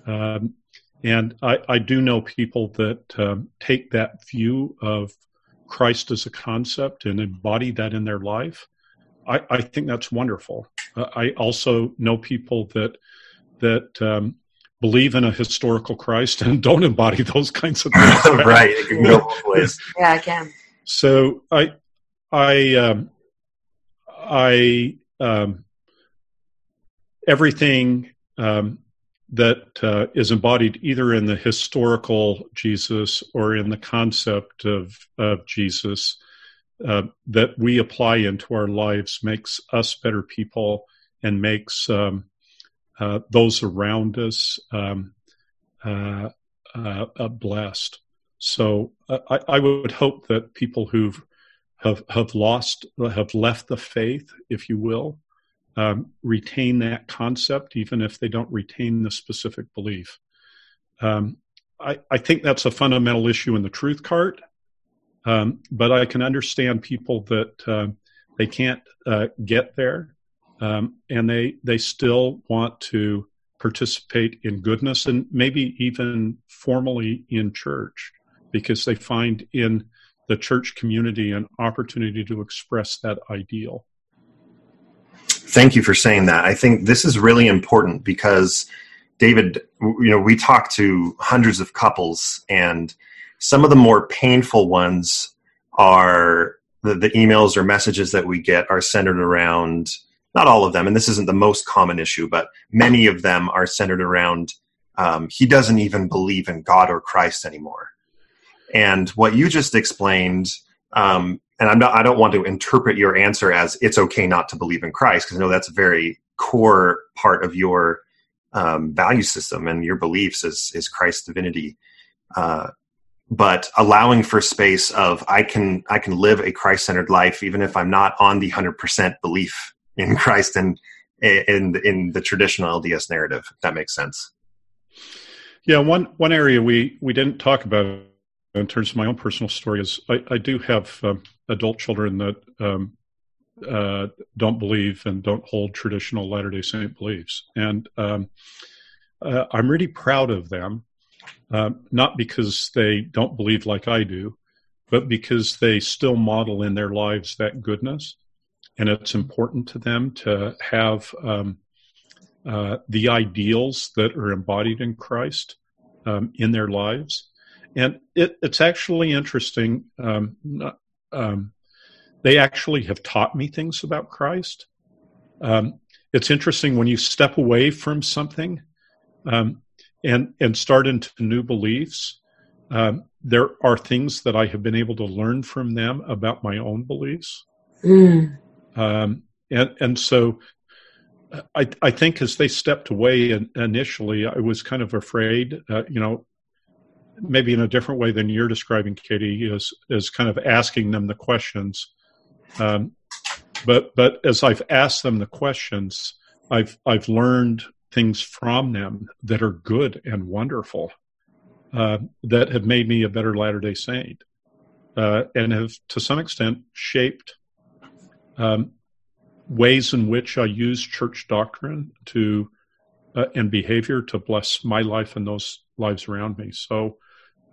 Um, and I, I, do know people that um, take that view of Christ as a concept and embody that in their life. I, I think that's wonderful. Uh, I also know people that that um, believe in a historical Christ and don't embody those kinds of things. right, it can go both ways. Yeah, I can. So I, I, um, I, um, everything um, that uh, is embodied either in the historical Jesus or in the concept of, of Jesus uh, that we apply into our lives makes us better people and makes um, uh, those around us um, uh, uh, uh, blessed. So I, I, would hope that people who have have lost have left the faith, if you will, um, retain that concept, even if they don't retain the specific belief. Um, I, I, think that's a fundamental issue in the truth cart, um, but I can understand people that uh, they can't uh, get there, um, and they they still want to participate in goodness and maybe even formally in church because they find in the church community an opportunity to express that ideal. Thank you for saying that. I think this is really important because David, you know, we talk to hundreds of couples and some of the more painful ones are the, the emails or messages that we get are centered around not all of them, and this isn't the most common issue, but many of them are centered around um, he doesn't even believe in God or Christ anymore. And what you just explained um, and I'm not, I don't want to interpret your answer as it's okay not to believe in Christ because I know that's a very core part of your um, value system and your beliefs is is Christ's divinity. Uh, but allowing for space of I can I can live a Christ centered life even if I'm not on the hundred percent belief in Christ and in in the traditional LDS narrative. That makes sense. Yeah, one one area we we didn't talk about in terms of my own personal story is I, I do have um, adult children that um, uh, don't believe and don't hold traditional Latter Day Saint beliefs, and um, uh, I'm really proud of them. Uh, not because they don't believe like I do, but because they still model in their lives that goodness, and it's important to them to have um, uh, the ideals that are embodied in Christ um, in their lives and it, it's actually interesting. Um, um, they actually have taught me things about Christ. Um, it's interesting when you step away from something um, and and start into new beliefs. Um, there are things that I have been able to learn from them about my own beliefs. Mm. Um, and, and so I, I think as they stepped away in, initially, I was kind of afraid, uh, you know, maybe in a different way than you're describing, Katie, is, is kind of asking them the questions. Um, but, but as I've asked them the questions, I've, I've learned things from them that are good and wonderful uh, that have made me a better Latter day Saint uh, and have, to some extent, shaped um, ways in which I use church doctrine to uh, and behavior to bless my life and those lives around me. So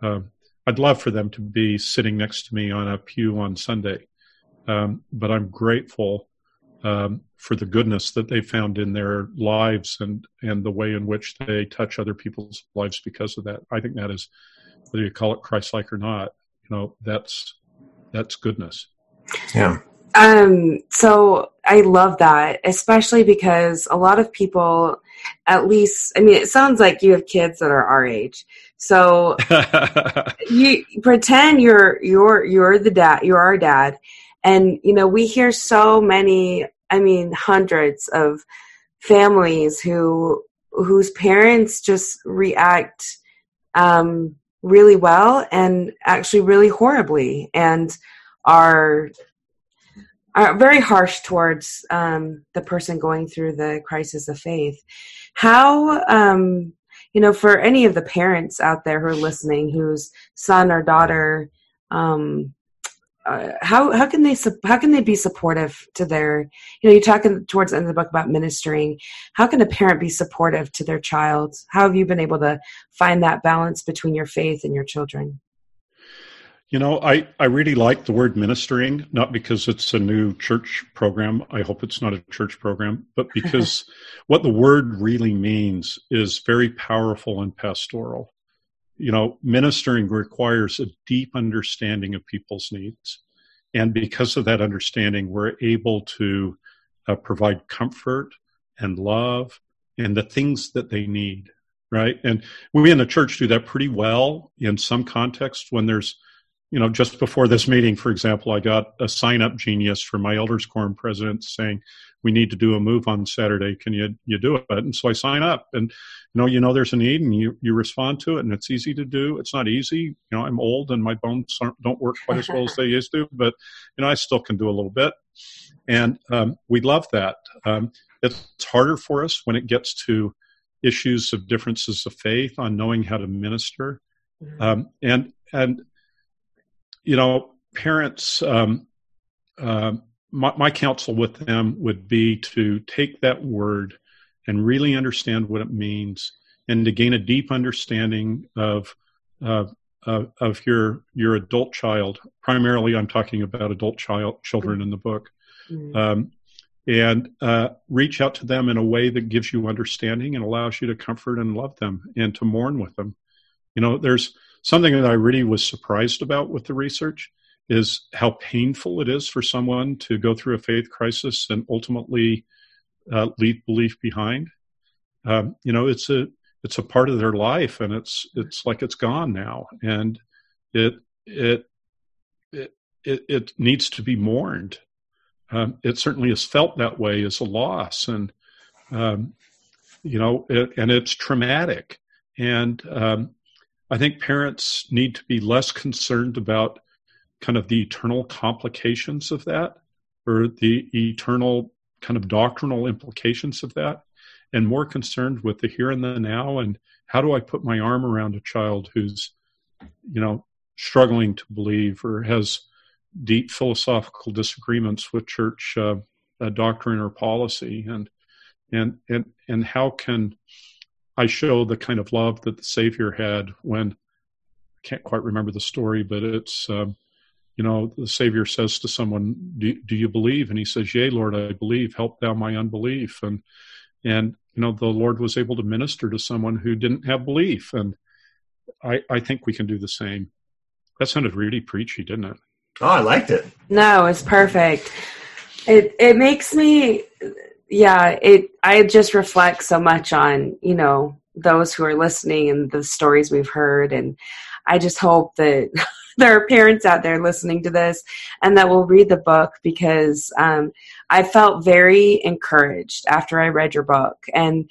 uh, I'd love for them to be sitting next to me on a pew on Sunday, um, but I'm grateful um, for the goodness that they found in their lives and and the way in which they touch other people's lives because of that. I think that is whether you call it Christ-like or not, you know, that's that's goodness. Yeah. Um, so I love that, especially because a lot of people, at least, I mean, it sounds like you have kids that are our age. So you pretend you're you're you're the dad, you're our dad, and you know we hear so many I mean, hundreds of families who whose parents just react um, really well and actually really horribly, and are are very harsh towards um, the person going through the crisis of faith. How um, you know, for any of the parents out there who are listening, whose son or daughter um, uh, how how can they how can they be supportive to their you know you're talking towards the end of the book about ministering. How can a parent be supportive to their child? How have you been able to find that balance between your faith and your children? You know i i really like the word ministering not because it's a new church program. I hope it's not a church program but because what the word really means is very powerful and pastoral you know, ministering requires a deep understanding of people's needs. And because of that understanding, we're able to uh, provide comfort and love and the things that they need, right? And we in the church do that pretty well in some context when there's, you know, just before this meeting, for example, I got a sign up genius from my elders quorum president saying, we need to do a move on Saturday. Can you you do it? And so I sign up, and you know you know there's a need, and you you respond to it, and it's easy to do. It's not easy. You know I'm old and my bones don't work quite as well as they used to, but you know I still can do a little bit, and um, we love that. Um, it's harder for us when it gets to issues of differences of faith on knowing how to minister, mm-hmm. um, and and you know parents. Um, uh, my, my counsel with them would be to take that word and really understand what it means and to gain a deep understanding of uh, of, of your your adult child. Primarily, I'm talking about adult child children in the book, mm-hmm. um, and uh, reach out to them in a way that gives you understanding and allows you to comfort and love them and to mourn with them. You know, there's something that I really was surprised about with the research is how painful it is for someone to go through a faith crisis and ultimately uh, leave belief behind. Um, you know, it's a it's a part of their life, and it's it's like it's gone now, and it it it it, it needs to be mourned. Um, it certainly is felt that way as a loss, and um, you know, it, and it's traumatic. And um, I think parents need to be less concerned about kind of the eternal complications of that or the eternal kind of doctrinal implications of that and more concerned with the here and the now and how do I put my arm around a child who's, you know, struggling to believe or has deep philosophical disagreements with church uh, uh, doctrine or policy? And and and and how can I show the kind of love that the Savior had when I can't quite remember the story, but it's um, you know, the Savior says to someone, do, do you believe? And he says, Yea, Lord, I believe. Help thou my unbelief. And, and, you know, the Lord was able to minister to someone who didn't have belief. And I, I think we can do the same. That sounded really preachy, didn't it? Oh, I liked it. No, it's perfect. It, it makes me, yeah, it, I just reflect so much on, you know, those who are listening and the stories we've heard. And I just hope that there are parents out there listening to this and that will read the book because um, I felt very encouraged after I read your book. And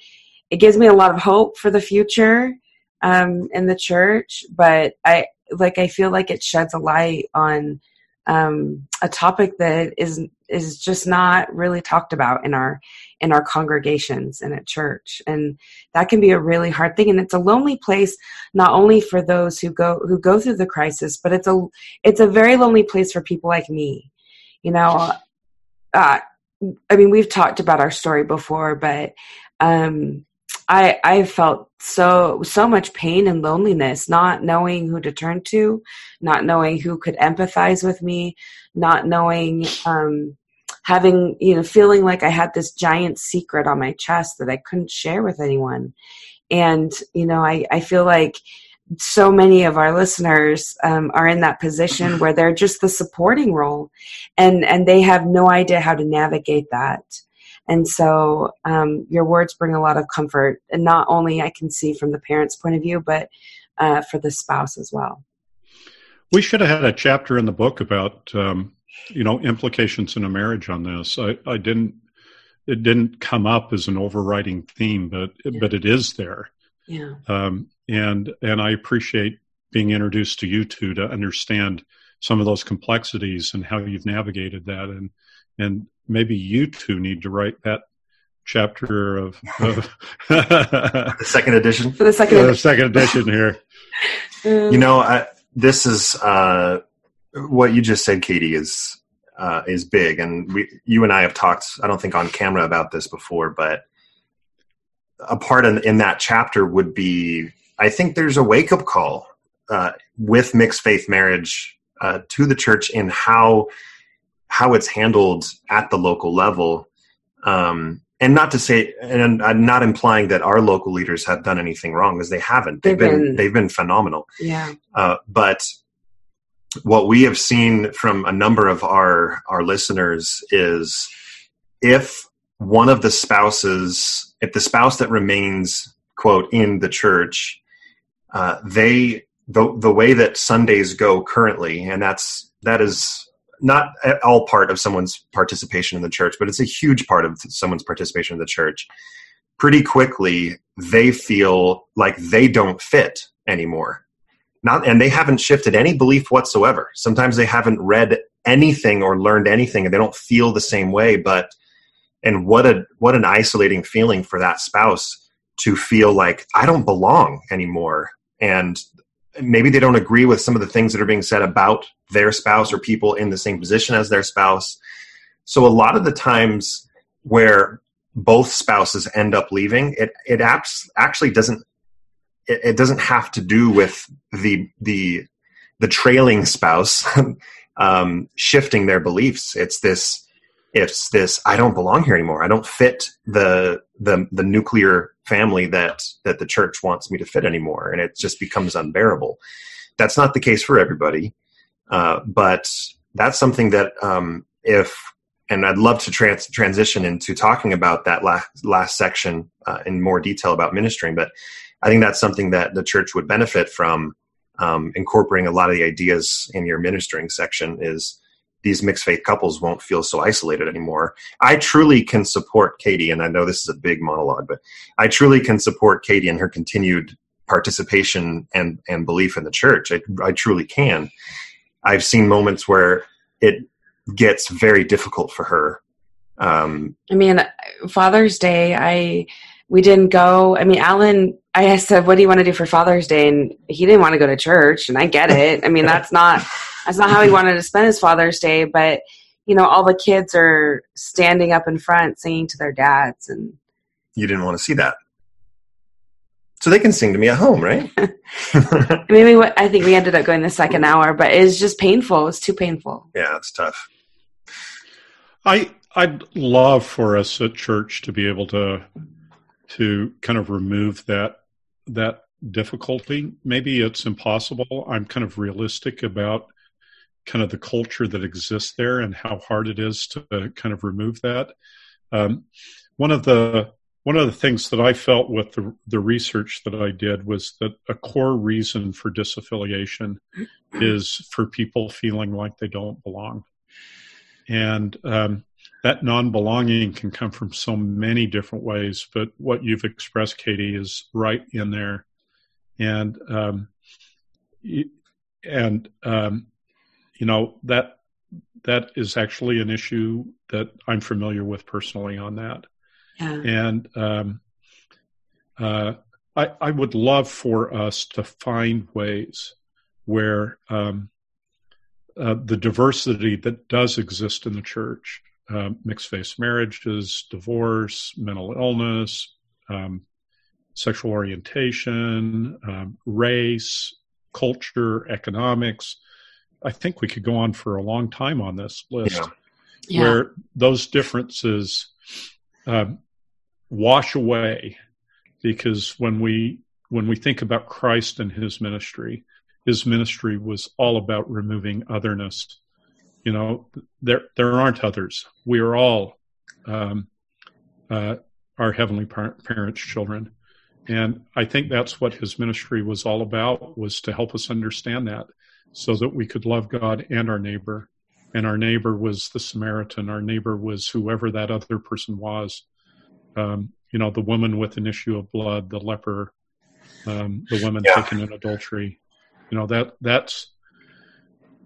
it gives me a lot of hope for the future um, in the church. But I like I feel like it sheds a light on um, a topic that is is just not really talked about in our in our congregations and at church. And that can be a really hard thing. And it's a lonely place not only for those who go who go through the crisis but it's a it's a very lonely place for people like me. You know uh, i mean we've talked about our story before but um I I felt so so much pain and loneliness, not knowing who to turn to, not knowing who could empathize with me, not knowing um, having you know feeling like I had this giant secret on my chest that I couldn't share with anyone, and you know I I feel like so many of our listeners um, are in that position where they're just the supporting role and and they have no idea how to navigate that and so um, your words bring a lot of comfort, and not only I can see from the parent's point of view, but uh, for the spouse as well. We should have had a chapter in the book about um, you know implications in a marriage on this. I, I, didn't. It didn't come up as an overriding theme, but yeah. but it is there. Yeah. Um, and and I appreciate being introduced to you two to understand some of those complexities and how you've navigated that and and maybe you two need to write that chapter of, of the second edition for the second edition. the second edition here. you know, I, this is uh, what you just said, Katie, is uh, is big, and we, you and I have talked. I don't think on camera about this before, but a part in, in that chapter would be. I think there's a wake up call uh, with mixed faith marriage uh, to the church in how how it's handled at the local level. Um, and not to say, and I'm not implying that our local leaders have done anything wrong, because they haven't. They've, they've been, been, they've been phenomenal. Yeah. Uh, but what we have seen from a number of our our listeners is if one of the spouses, if the spouse that remains quote in the church, uh, they the the way that Sundays go currently, and that's that is not at all part of someone's participation in the church, but it's a huge part of someone's participation in the church. Pretty quickly, they feel like they don't fit anymore. Not, and they haven't shifted any belief whatsoever. Sometimes they haven't read anything or learned anything, and they don't feel the same way. But and what a what an isolating feeling for that spouse to feel like I don't belong anymore, and maybe they don't agree with some of the things that are being said about their spouse or people in the same position as their spouse. So a lot of the times where both spouses end up leaving, it it actually doesn't it, it doesn't have to do with the the the trailing spouse um, shifting their beliefs. It's this it's this I don't belong here anymore. I don't fit the the the nuclear family that that the church wants me to fit anymore, and it just becomes unbearable. That's not the case for everybody, uh, but that's something that um, if and I'd love to trans- transition into talking about that last last section uh, in more detail about ministering, but I think that's something that the church would benefit from um, incorporating a lot of the ideas in your ministering section is these mixed faith couples won't feel so isolated anymore. I truly can support Katie, and I know this is a big monologue, but I truly can support Katie and her continued participation and, and belief in the church. I, I truly can. I've seen moments where it gets very difficult for her. Um, I mean, Father's Day, I we didn't go. I mean, Alan, I said, "What do you want to do for Father's Day?" And he didn't want to go to church, and I get it. I mean, that's not that's not how he wanted to spend his Father's Day, but you know, all the kids are standing up in front singing to their dads, and you didn't want to see that. So they can sing to me at home, right? Maybe what I think we ended up going the second hour, but it's just painful. It's too painful. Yeah, it's tough. I I'd love for us at church to be able to to kind of remove that that difficulty. Maybe it's impossible. I'm kind of realistic about kind of the culture that exists there and how hard it is to kind of remove that. Um, one of the one of the things that I felt with the, the research that I did was that a core reason for disaffiliation is for people feeling like they don't belong. And um, that non belonging can come from so many different ways, but what you've expressed, Katie, is right in there. And, um, and, um, you know, that, that is actually an issue that I'm familiar with personally on that. Yeah. And, um, uh, I, I would love for us to find ways where um, uh, the diversity that does exist in the church uh, mixed faith marriages, divorce, mental illness, um, sexual orientation, um, race, culture, economics. I think we could go on for a long time on this list yeah. where those differences um, wash away because when we when we think about Christ and his ministry, his ministry was all about removing otherness. You know, there there aren't others. We are all um, uh, our heavenly par- parents' children, and I think that's what his ministry was all about was to help us understand that, so that we could love God and our neighbor. And our neighbor was the Samaritan. Our neighbor was whoever that other person was. Um, you know, the woman with an issue of blood, the leper, um, the woman yeah. taken in adultery, you know that that's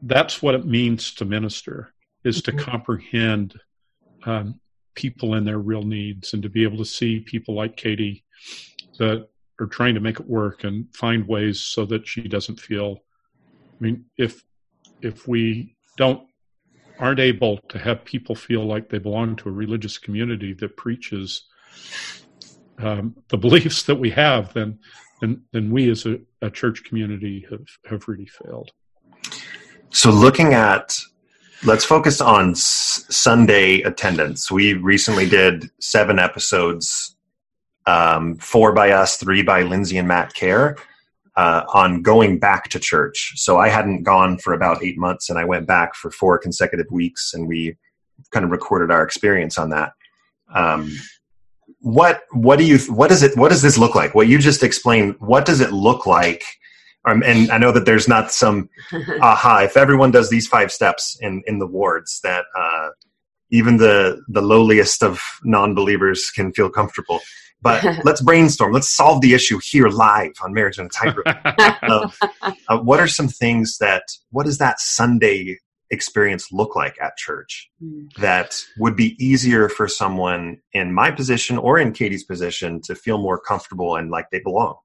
that's what it means to minister is to mm-hmm. comprehend um, people and their real needs and to be able to see people like Katie that are trying to make it work and find ways so that she doesn't feel. I mean, if if we don't aren't able to have people feel like they belong to a religious community that preaches um, the beliefs that we have, then then then we as a, a church community have have really failed. So looking at let's focus on s- Sunday attendance. We recently did seven episodes, um, four by us, three by Lindsay and Matt Care, uh, on going back to church. So I hadn't gone for about eight months, and I went back for four consecutive weeks, and we kind of recorded our experience on that. Um, what what do you what does it what does this look like? What you just explained. What does it look like? Um, and I know that there's not some aha. If everyone does these five steps in in the wards, that uh, even the the lowliest of non-believers can feel comfortable. But let's brainstorm. Let's solve the issue here live on Marriage on a Tightrope. uh, uh, what are some things that? What does that Sunday experience look like at church mm. that would be easier for someone in my position or in Katie's position to feel more comfortable and like they belong?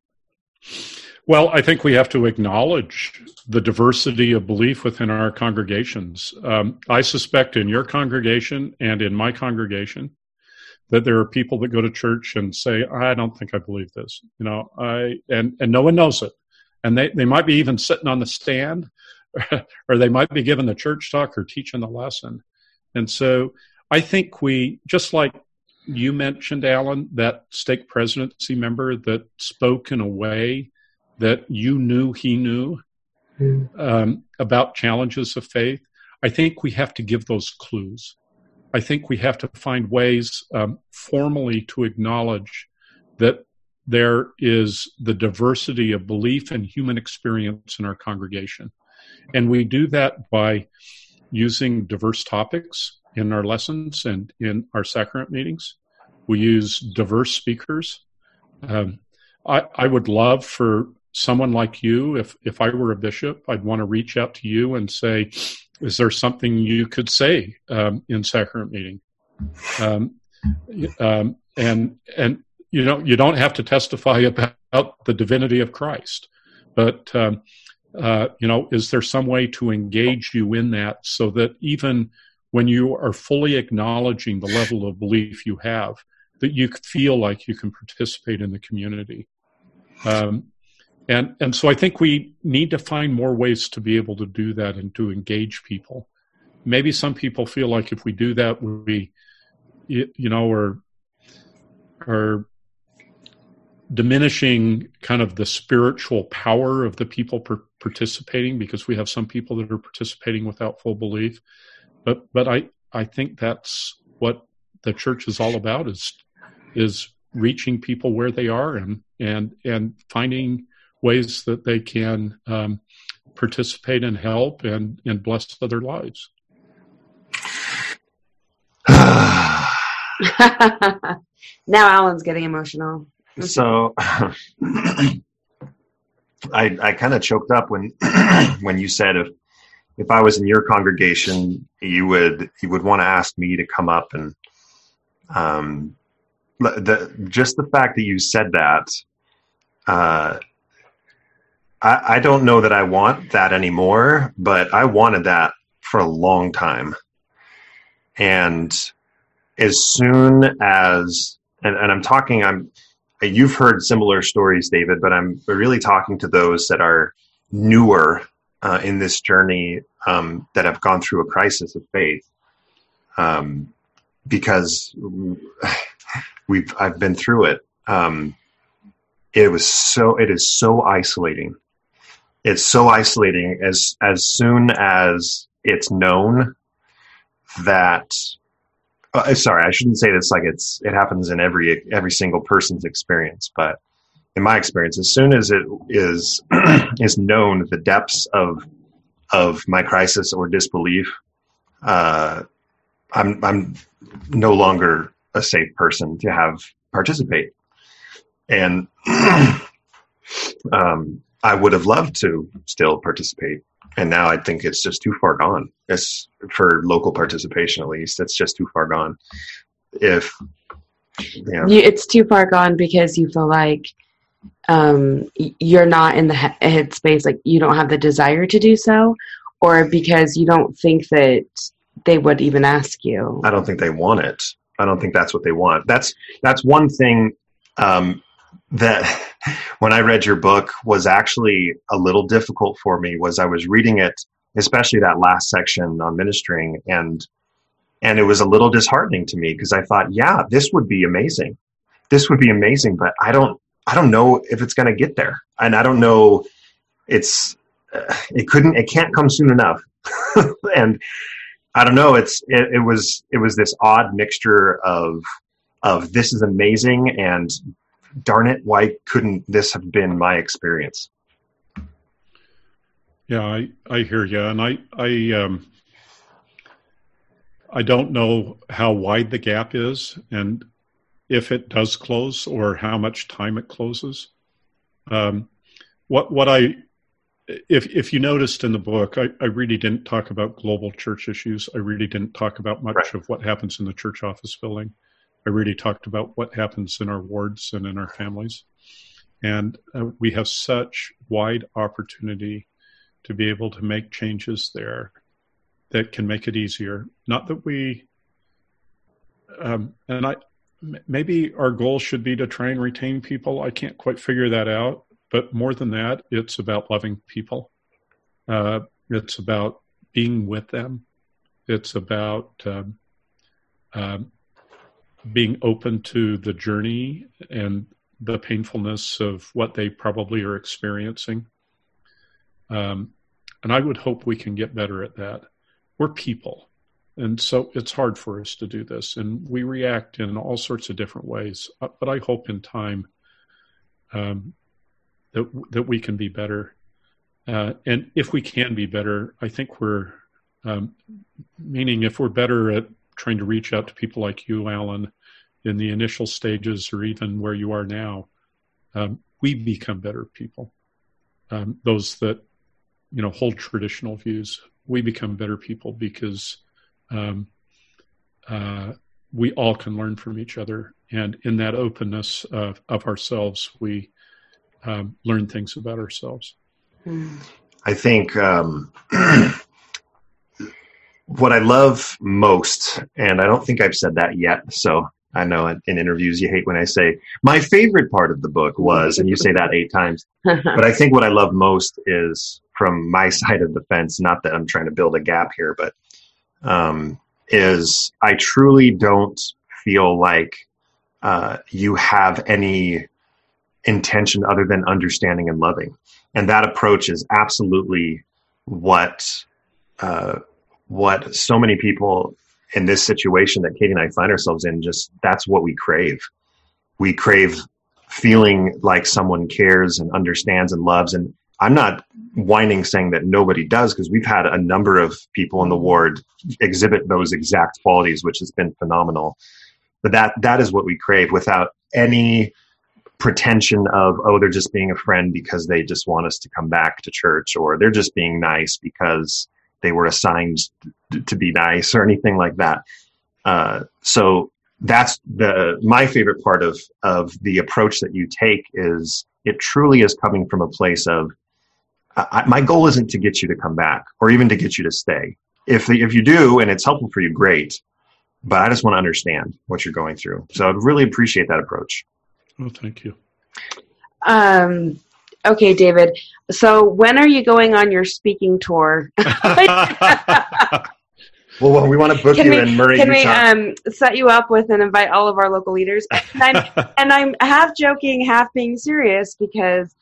Well, I think we have to acknowledge the diversity of belief within our congregations. Um, I suspect in your congregation and in my congregation that there are people that go to church and say, "I don't think I believe this," you know, I and and no one knows it, and they they might be even sitting on the stand or they might be giving the church talk or teaching the lesson. And so I think we, just like you mentioned, Alan, that stake presidency member that spoke in a way that you knew he knew mm. um, about challenges of faith. I think we have to give those clues. I think we have to find ways um, formally to acknowledge that there is the diversity of belief and human experience in our congregation. And we do that by using diverse topics in our lessons and in our sacrament meetings. We use diverse speakers. Um, I, I would love for someone like you, if, if I were a bishop, I'd want to reach out to you and say, is there something you could say um, in sacrament meeting? Um, um, and and you know you don't have to testify about the divinity of Christ, but um, uh, you know, is there some way to engage you in that so that even when you are fully acknowledging the level of belief you have, that you feel like you can participate in the community? Um, and and so I think we need to find more ways to be able to do that and to engage people. Maybe some people feel like if we do that, we, you know, are are diminishing kind of the spiritual power of the people per- participating because we have some people that are participating without full belief but but i i think that's what the church is all about is is reaching people where they are and and and finding ways that they can um, participate and help and and bless other lives. now Alan's getting emotional. So I I kind of choked up when when you said if if I was in your congregation, you would you would want to ask me to come up and um the just the fact that you said that uh I, I don't know that I want that anymore, but I wanted that for a long time. And as soon as and, and I'm talking I'm you've heard similar stories, David, but I'm really talking to those that are newer uh, in this journey um, that have gone through a crisis of faith. Um, because we've I've been through it. Um, it was so it is so isolating. It's so isolating as as soon as it's known that uh, sorry, I shouldn't say this like it's it happens in every every single person's experience, but in my experience, as soon as it is is known the depths of of my crisis or disbelief, uh, I'm I'm no longer a safe person to have participate, and um, I would have loved to still participate and now I think it's just too far gone. It's for local participation, at least. It's just too far gone. If you it's too far gone because you feel like um, you're not in the headspace, like you don't have the desire to do so, or because you don't think that they would even ask you. I don't think they want it. I don't think that's what they want. That's that's one thing um, that when I read your book was actually a little difficult for me was I was reading it, especially that last section on ministering and and it was a little disheartening to me because I thought, yeah, this would be amazing. This would be amazing, but I don't I don't know if it's going to get there. And I don't know it's uh, it couldn't it can't come soon enough. and I don't know, it's it, it was it was this odd mixture of of this is amazing and darn it, why couldn't this have been my experience? Yeah, I, I hear you, and I I um, I don't know how wide the gap is, and if it does close, or how much time it closes. Um, what what I if if you noticed in the book, I, I really didn't talk about global church issues. I really didn't talk about much right. of what happens in the church office building. I really talked about what happens in our wards and in our families. And uh, we have such wide opportunity to be able to make changes there that can make it easier. Not that we, um, and I, maybe our goal should be to try and retain people. I can't quite figure that out. But more than that, it's about loving people. Uh, it's about being with them. It's about um, um, being open to the journey and the painfulness of what they probably are experiencing. Um, and I would hope we can get better at that. We're people. And so it's hard for us to do this. And we react in all sorts of different ways. Uh, but I hope in time um, that, that we can be better. Uh, and if we can be better, I think we're, um, meaning if we're better at trying to reach out to people like you, Alan, in the initial stages or even where you are now, um, we become better people. Um, those that you know hold traditional views, we become better people because um, uh, we all can learn from each other, and in that openness of, of ourselves, we um, learn things about ourselves. I think um, what I love most, and I don't think I've said that yet, so I know in interviews you hate when I say my favorite part of the book was, and you say that eight times. but I think what I love most is from my side of the fence, not that I'm trying to build a gap here, but um, is I truly don't feel like uh, you have any intention other than understanding and loving. And that approach is absolutely what uh, what so many people in this situation that Katie and I find ourselves in, just that's what we crave. we crave feeling like someone cares and understands and loves. And I'm not whining saying that nobody does because we've had a number of people in the mm-hmm. ward exhibit those exact qualities, which has been phenomenal. But that that is what we crave without any pretension of oh they're just being a friend because they just want us to come back to church or they're just being nice because they were assigned to be nice or anything like that. Uh, so that's the my favorite part of of the approach that you take is it truly is coming from a place of I, my goal isn't to get you to come back or even to get you to stay. If if you do and it's helpful for you, great. But I just want to understand what you're going through. So I'd really appreciate that approach. Well, thank you. Um, okay, David. So when are you going on your speaking tour? Well, well, we want to book can you we, in Murray, Can Utah. we um, set you up with and invite all of our local leaders? And I'm, and I'm half joking, half being serious because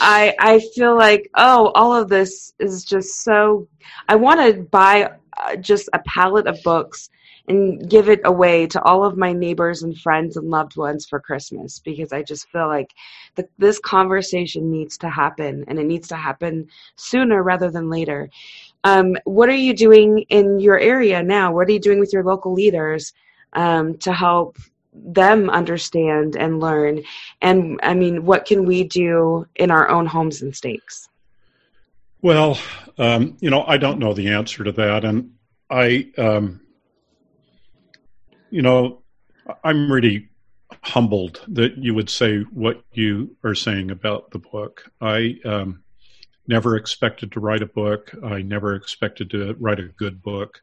I I feel like oh, all of this is just so. I want to buy uh, just a pallet of books and give it away to all of my neighbors and friends and loved ones for Christmas because I just feel like the, this conversation needs to happen and it needs to happen sooner rather than later. Um, what are you doing in your area now? What are you doing with your local leaders um, to help them understand and learn? And I mean, what can we do in our own homes and stakes? Well, um, you know, I don't know the answer to that, and I, um, you know, I'm really humbled that you would say what you are saying about the book. I um, never expected to write a book. I never expected to write a good book.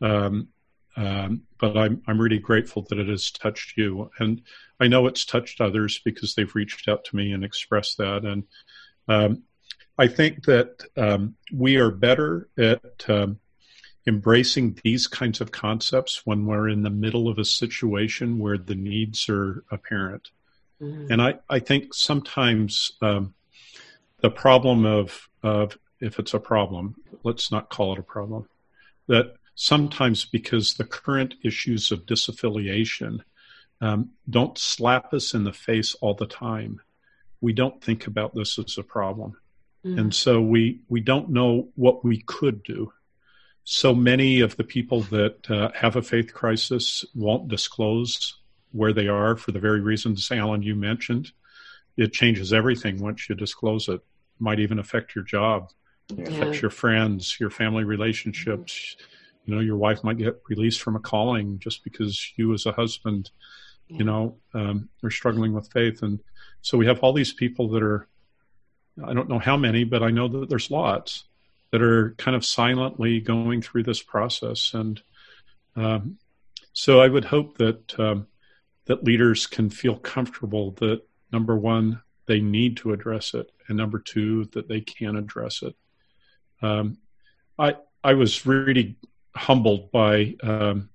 Um, um, but I'm I'm really grateful that it has touched you, and I know it's touched others because they've reached out to me and expressed that. And um, I think that um, we are better at um, embracing these kinds of concepts when we're in the middle of a situation where the needs are apparent. Mm-hmm. And I, I think sometimes um, the problem of of if it's a problem, let's not call it a problem, that sometimes because the current issues of disaffiliation um, don't slap us in the face all the time, we don't think about this as a problem. Mm. And so we, we don't know what we could do. So many of the people that uh, have a faith crisis won't disclose where they are for the very reasons, Alan, you mentioned. It changes everything once you disclose it might even affect your job, yeah. affects your friends, your family relationships. You know, your wife might get released from a calling just because you, as a husband, yeah. you know, um, are struggling with faith. And so we have all these people that are, I don't know how many, but I know that there's lots that are kind of silently going through this process. And um, so I would hope that um, that leaders can feel comfortable that number one, they need to address it, and number two, that they can address it. Um, I I was really humbled by um,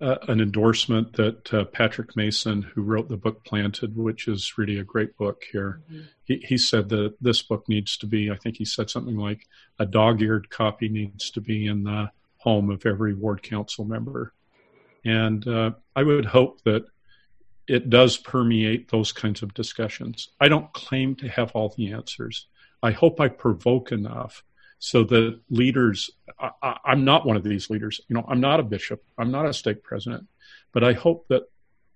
uh, an endorsement that uh, Patrick Mason, who wrote the book Planted, which is really a great book here, mm-hmm. he, he said that this book needs to be, I think he said something like a dog eared copy needs to be in the home of every ward council member. And uh, I would hope that it does permeate those kinds of discussions. I don't claim to have all the answers. I hope I provoke enough so that leaders, I, am not one of these leaders. You know, I'm not a bishop. I'm not a stake president, but I hope that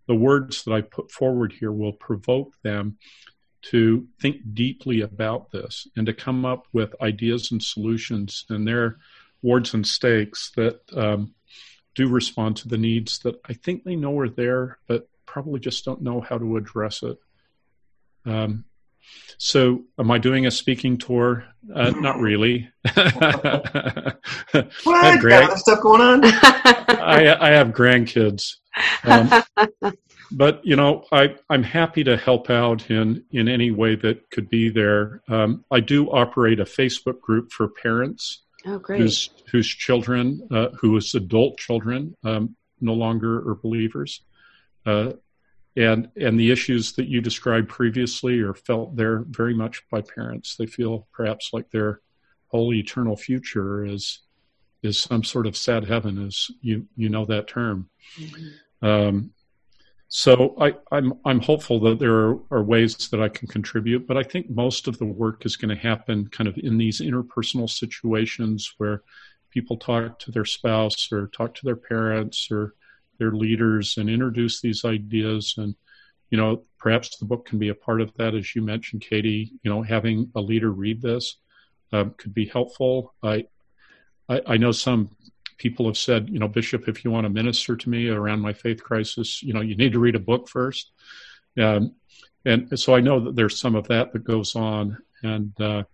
the words that I put forward here will provoke them to think deeply about this and to come up with ideas and solutions and their wards and stakes that um, do respond to the needs that I think they know are there, but probably just don't know how to address it. Um, so, am I doing a speaking tour? Uh, not really. what? I have grand- stuff going on. I, I, have grandkids, um, but you know, I, I'm happy to help out in in any way that could be there. Um, I do operate a Facebook group for parents. Oh, great. Whose whose children, uh, whose adult children, um, no longer are believers. Uh, and and the issues that you described previously are felt there very much by parents. They feel perhaps like their whole eternal future is is some sort of sad heaven, as you you know that term. Mm-hmm. Um, so I, I'm I'm hopeful that there are, are, ways that I can contribute, but I think most of the work is going to happen kind of in these interpersonal situations where people talk to their spouse or talk to their parents or their leaders and introduce these ideas. And you know perhaps the book can be a part of that. As you mentioned katie you know having a leader read this um, could be helpful. I, I, I know some people have said you know bishop if you want to minister to me around my faith crisis you know you need to read a book first. Um, and so i know that there's some of that that goes on. And uh,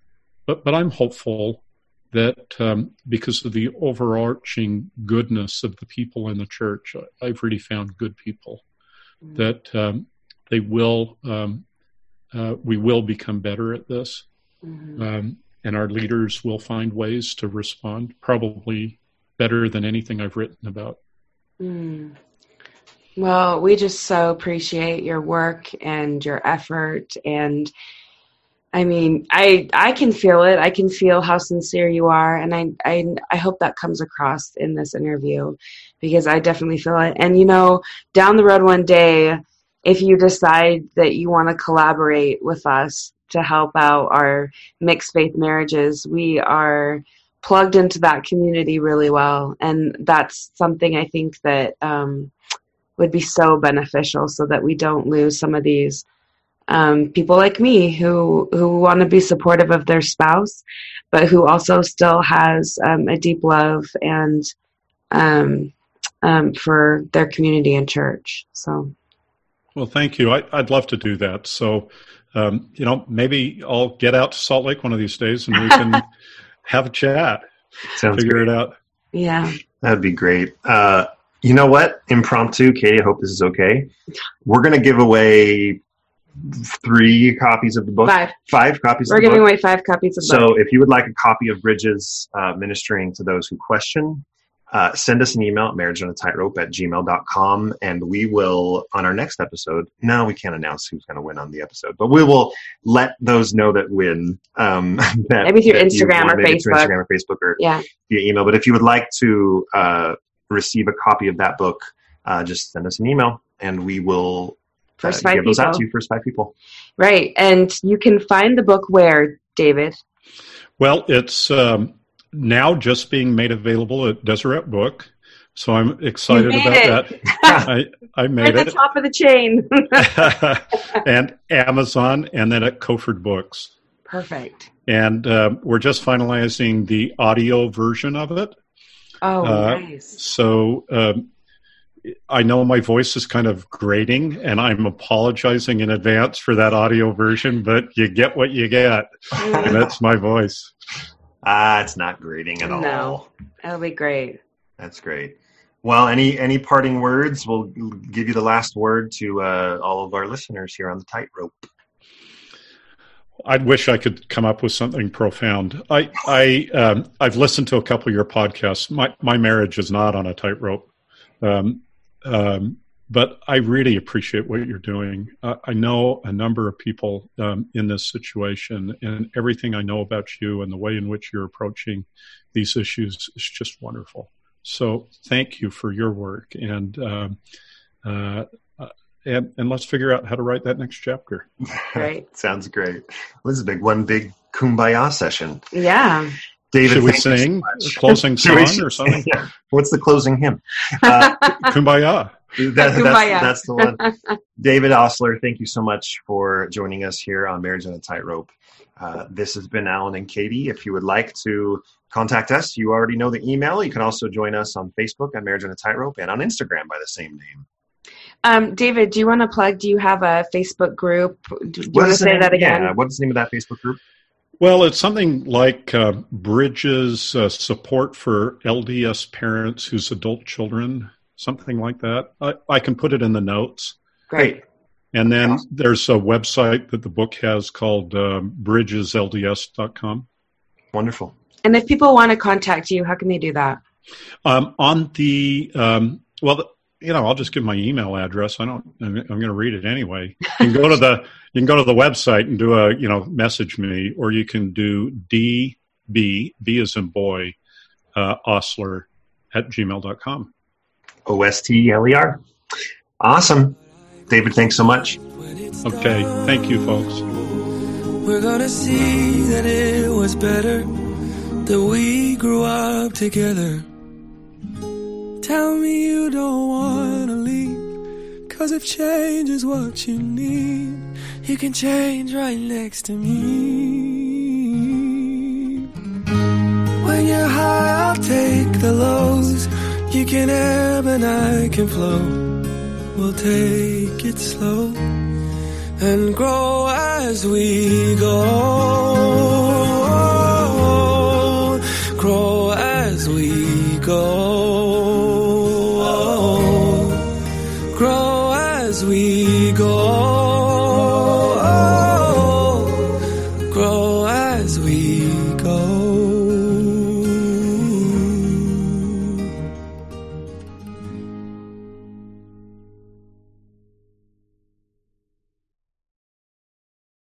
but but i'm hopeful that um, because of the overarching goodness of the people in the church, I've really found good people. Mm-hmm. That um, they will, um, uh, we will become better at this, mm-hmm. Um, and our leaders will find ways to respond, probably better than anything I've written about. Mm. Well, we just so appreciate your work and your effort and I mean, I I can feel it. I can feel how sincere you are, and I I I hope that comes across in this interview, because I definitely feel it. And you know, down the road one day, if you decide that you want to collaborate with us to help out our mixed faith marriages, we are plugged into that community really well, and that's something I think that um, would be so beneficial, so that we don't lose some of these um, people like me who who want to be supportive of their spouse, but who also still has um, a deep love and um, um for their community and church. So, well, thank you. I, would love to do that. So, um, you know, maybe I'll get out to Salt Lake one of these days and we can have a chat. Sounds figure great. it out. Yeah, that'd be great. Uh, you know what? Impromptu, Katie. I hope this is okay. We're going to give away three copies of the book. Five. Five copies. We're giving book. away five copies of the so book. So if you would like a copy of Bridges uh, ministering to those who question, uh, send us an email at marriage on a tightrope at gmail.com and we will on our next episode no we can't announce who's going to win on the episode but we will let those know that win um, that, maybe through instagram or facebook through instagram or facebook or yeah. via email but if you would like to uh, receive a copy of that book uh, just send us an email and we will First uh, five give those people. out to you, first five people. Right. And you can find the book where, David? Well, it's um, now just being made available at Deseret Book. So I'm excited about it. that. I, I made at it. the top of the chain. and Amazon, and then at Kofford Books. Perfect. And uh, we're just finalizing the audio version of it. Oh, uh, nice. So um, I know my voice is kind of grating, and I'm apologizing in advance for that audio version, but you get what you get, and that's my voice. Ah, it's not grating at all. No, that'll be great. That's great. Well, any any parting words? We'll give you the last word to uh, all of our listeners here on the tightrope. I wish I could come up with something profound. I I um, I've listened to a couple of your podcasts. My my marriage is not on a tightrope. Um, um, but I really appreciate what you're doing. Uh, I know a number of people um, in this situation, and everything I know about you and the way in which you're approaching these issues is just wonderful. So, thank you for your work, and um, uh, uh and and let's figure out how to write that next chapter. Right, sounds great. Well, this is a big one, big kumbaya session. Yeah. David, should we sing a closing song or something? Yeah. What's the closing hymn? Uh, Kumbaya. That, that's, that's, the one. David Ostler, thank you so much for joining us here on Marriage on a Tightrope. Uh, this has been Alan and Katie. If you would like to contact us, you already know the email. You can also join us on Facebook at Marriage on a Tightrope and on Instagram by the same name. Um, David, do you want to plug? Do you have a Facebook group? Do you want to say name? that again? Yeah, what's the name of that Facebook group? Well, it's something like uh, Bridges uh, support for LDS parents whose adult children, something like that. I, I can put it in the notes. Great. And then awesome. there's a website that the book has called um, bridgeslds.com. Wonderful. And if people want to contact you, how can they do that? Um, on the um, well, you know, I'll just give my email address. I don't. I'm, going to read it anyway. You can go to the you can go to the website and do a you know message me, or you can do db b as in boy uh, ostler at gmail.com. O S T L E R. Awesome. David, thanks so much. Okay. Thank you, folks. We're gonna see that it was better that we grew up together. Tell me you don't wanna leave. Cause if change is what you need, you can change right next to me. When you're high, I'll take the lows. You can ebb and I can flow. We'll take it slow and grow as we go. Grow as we go.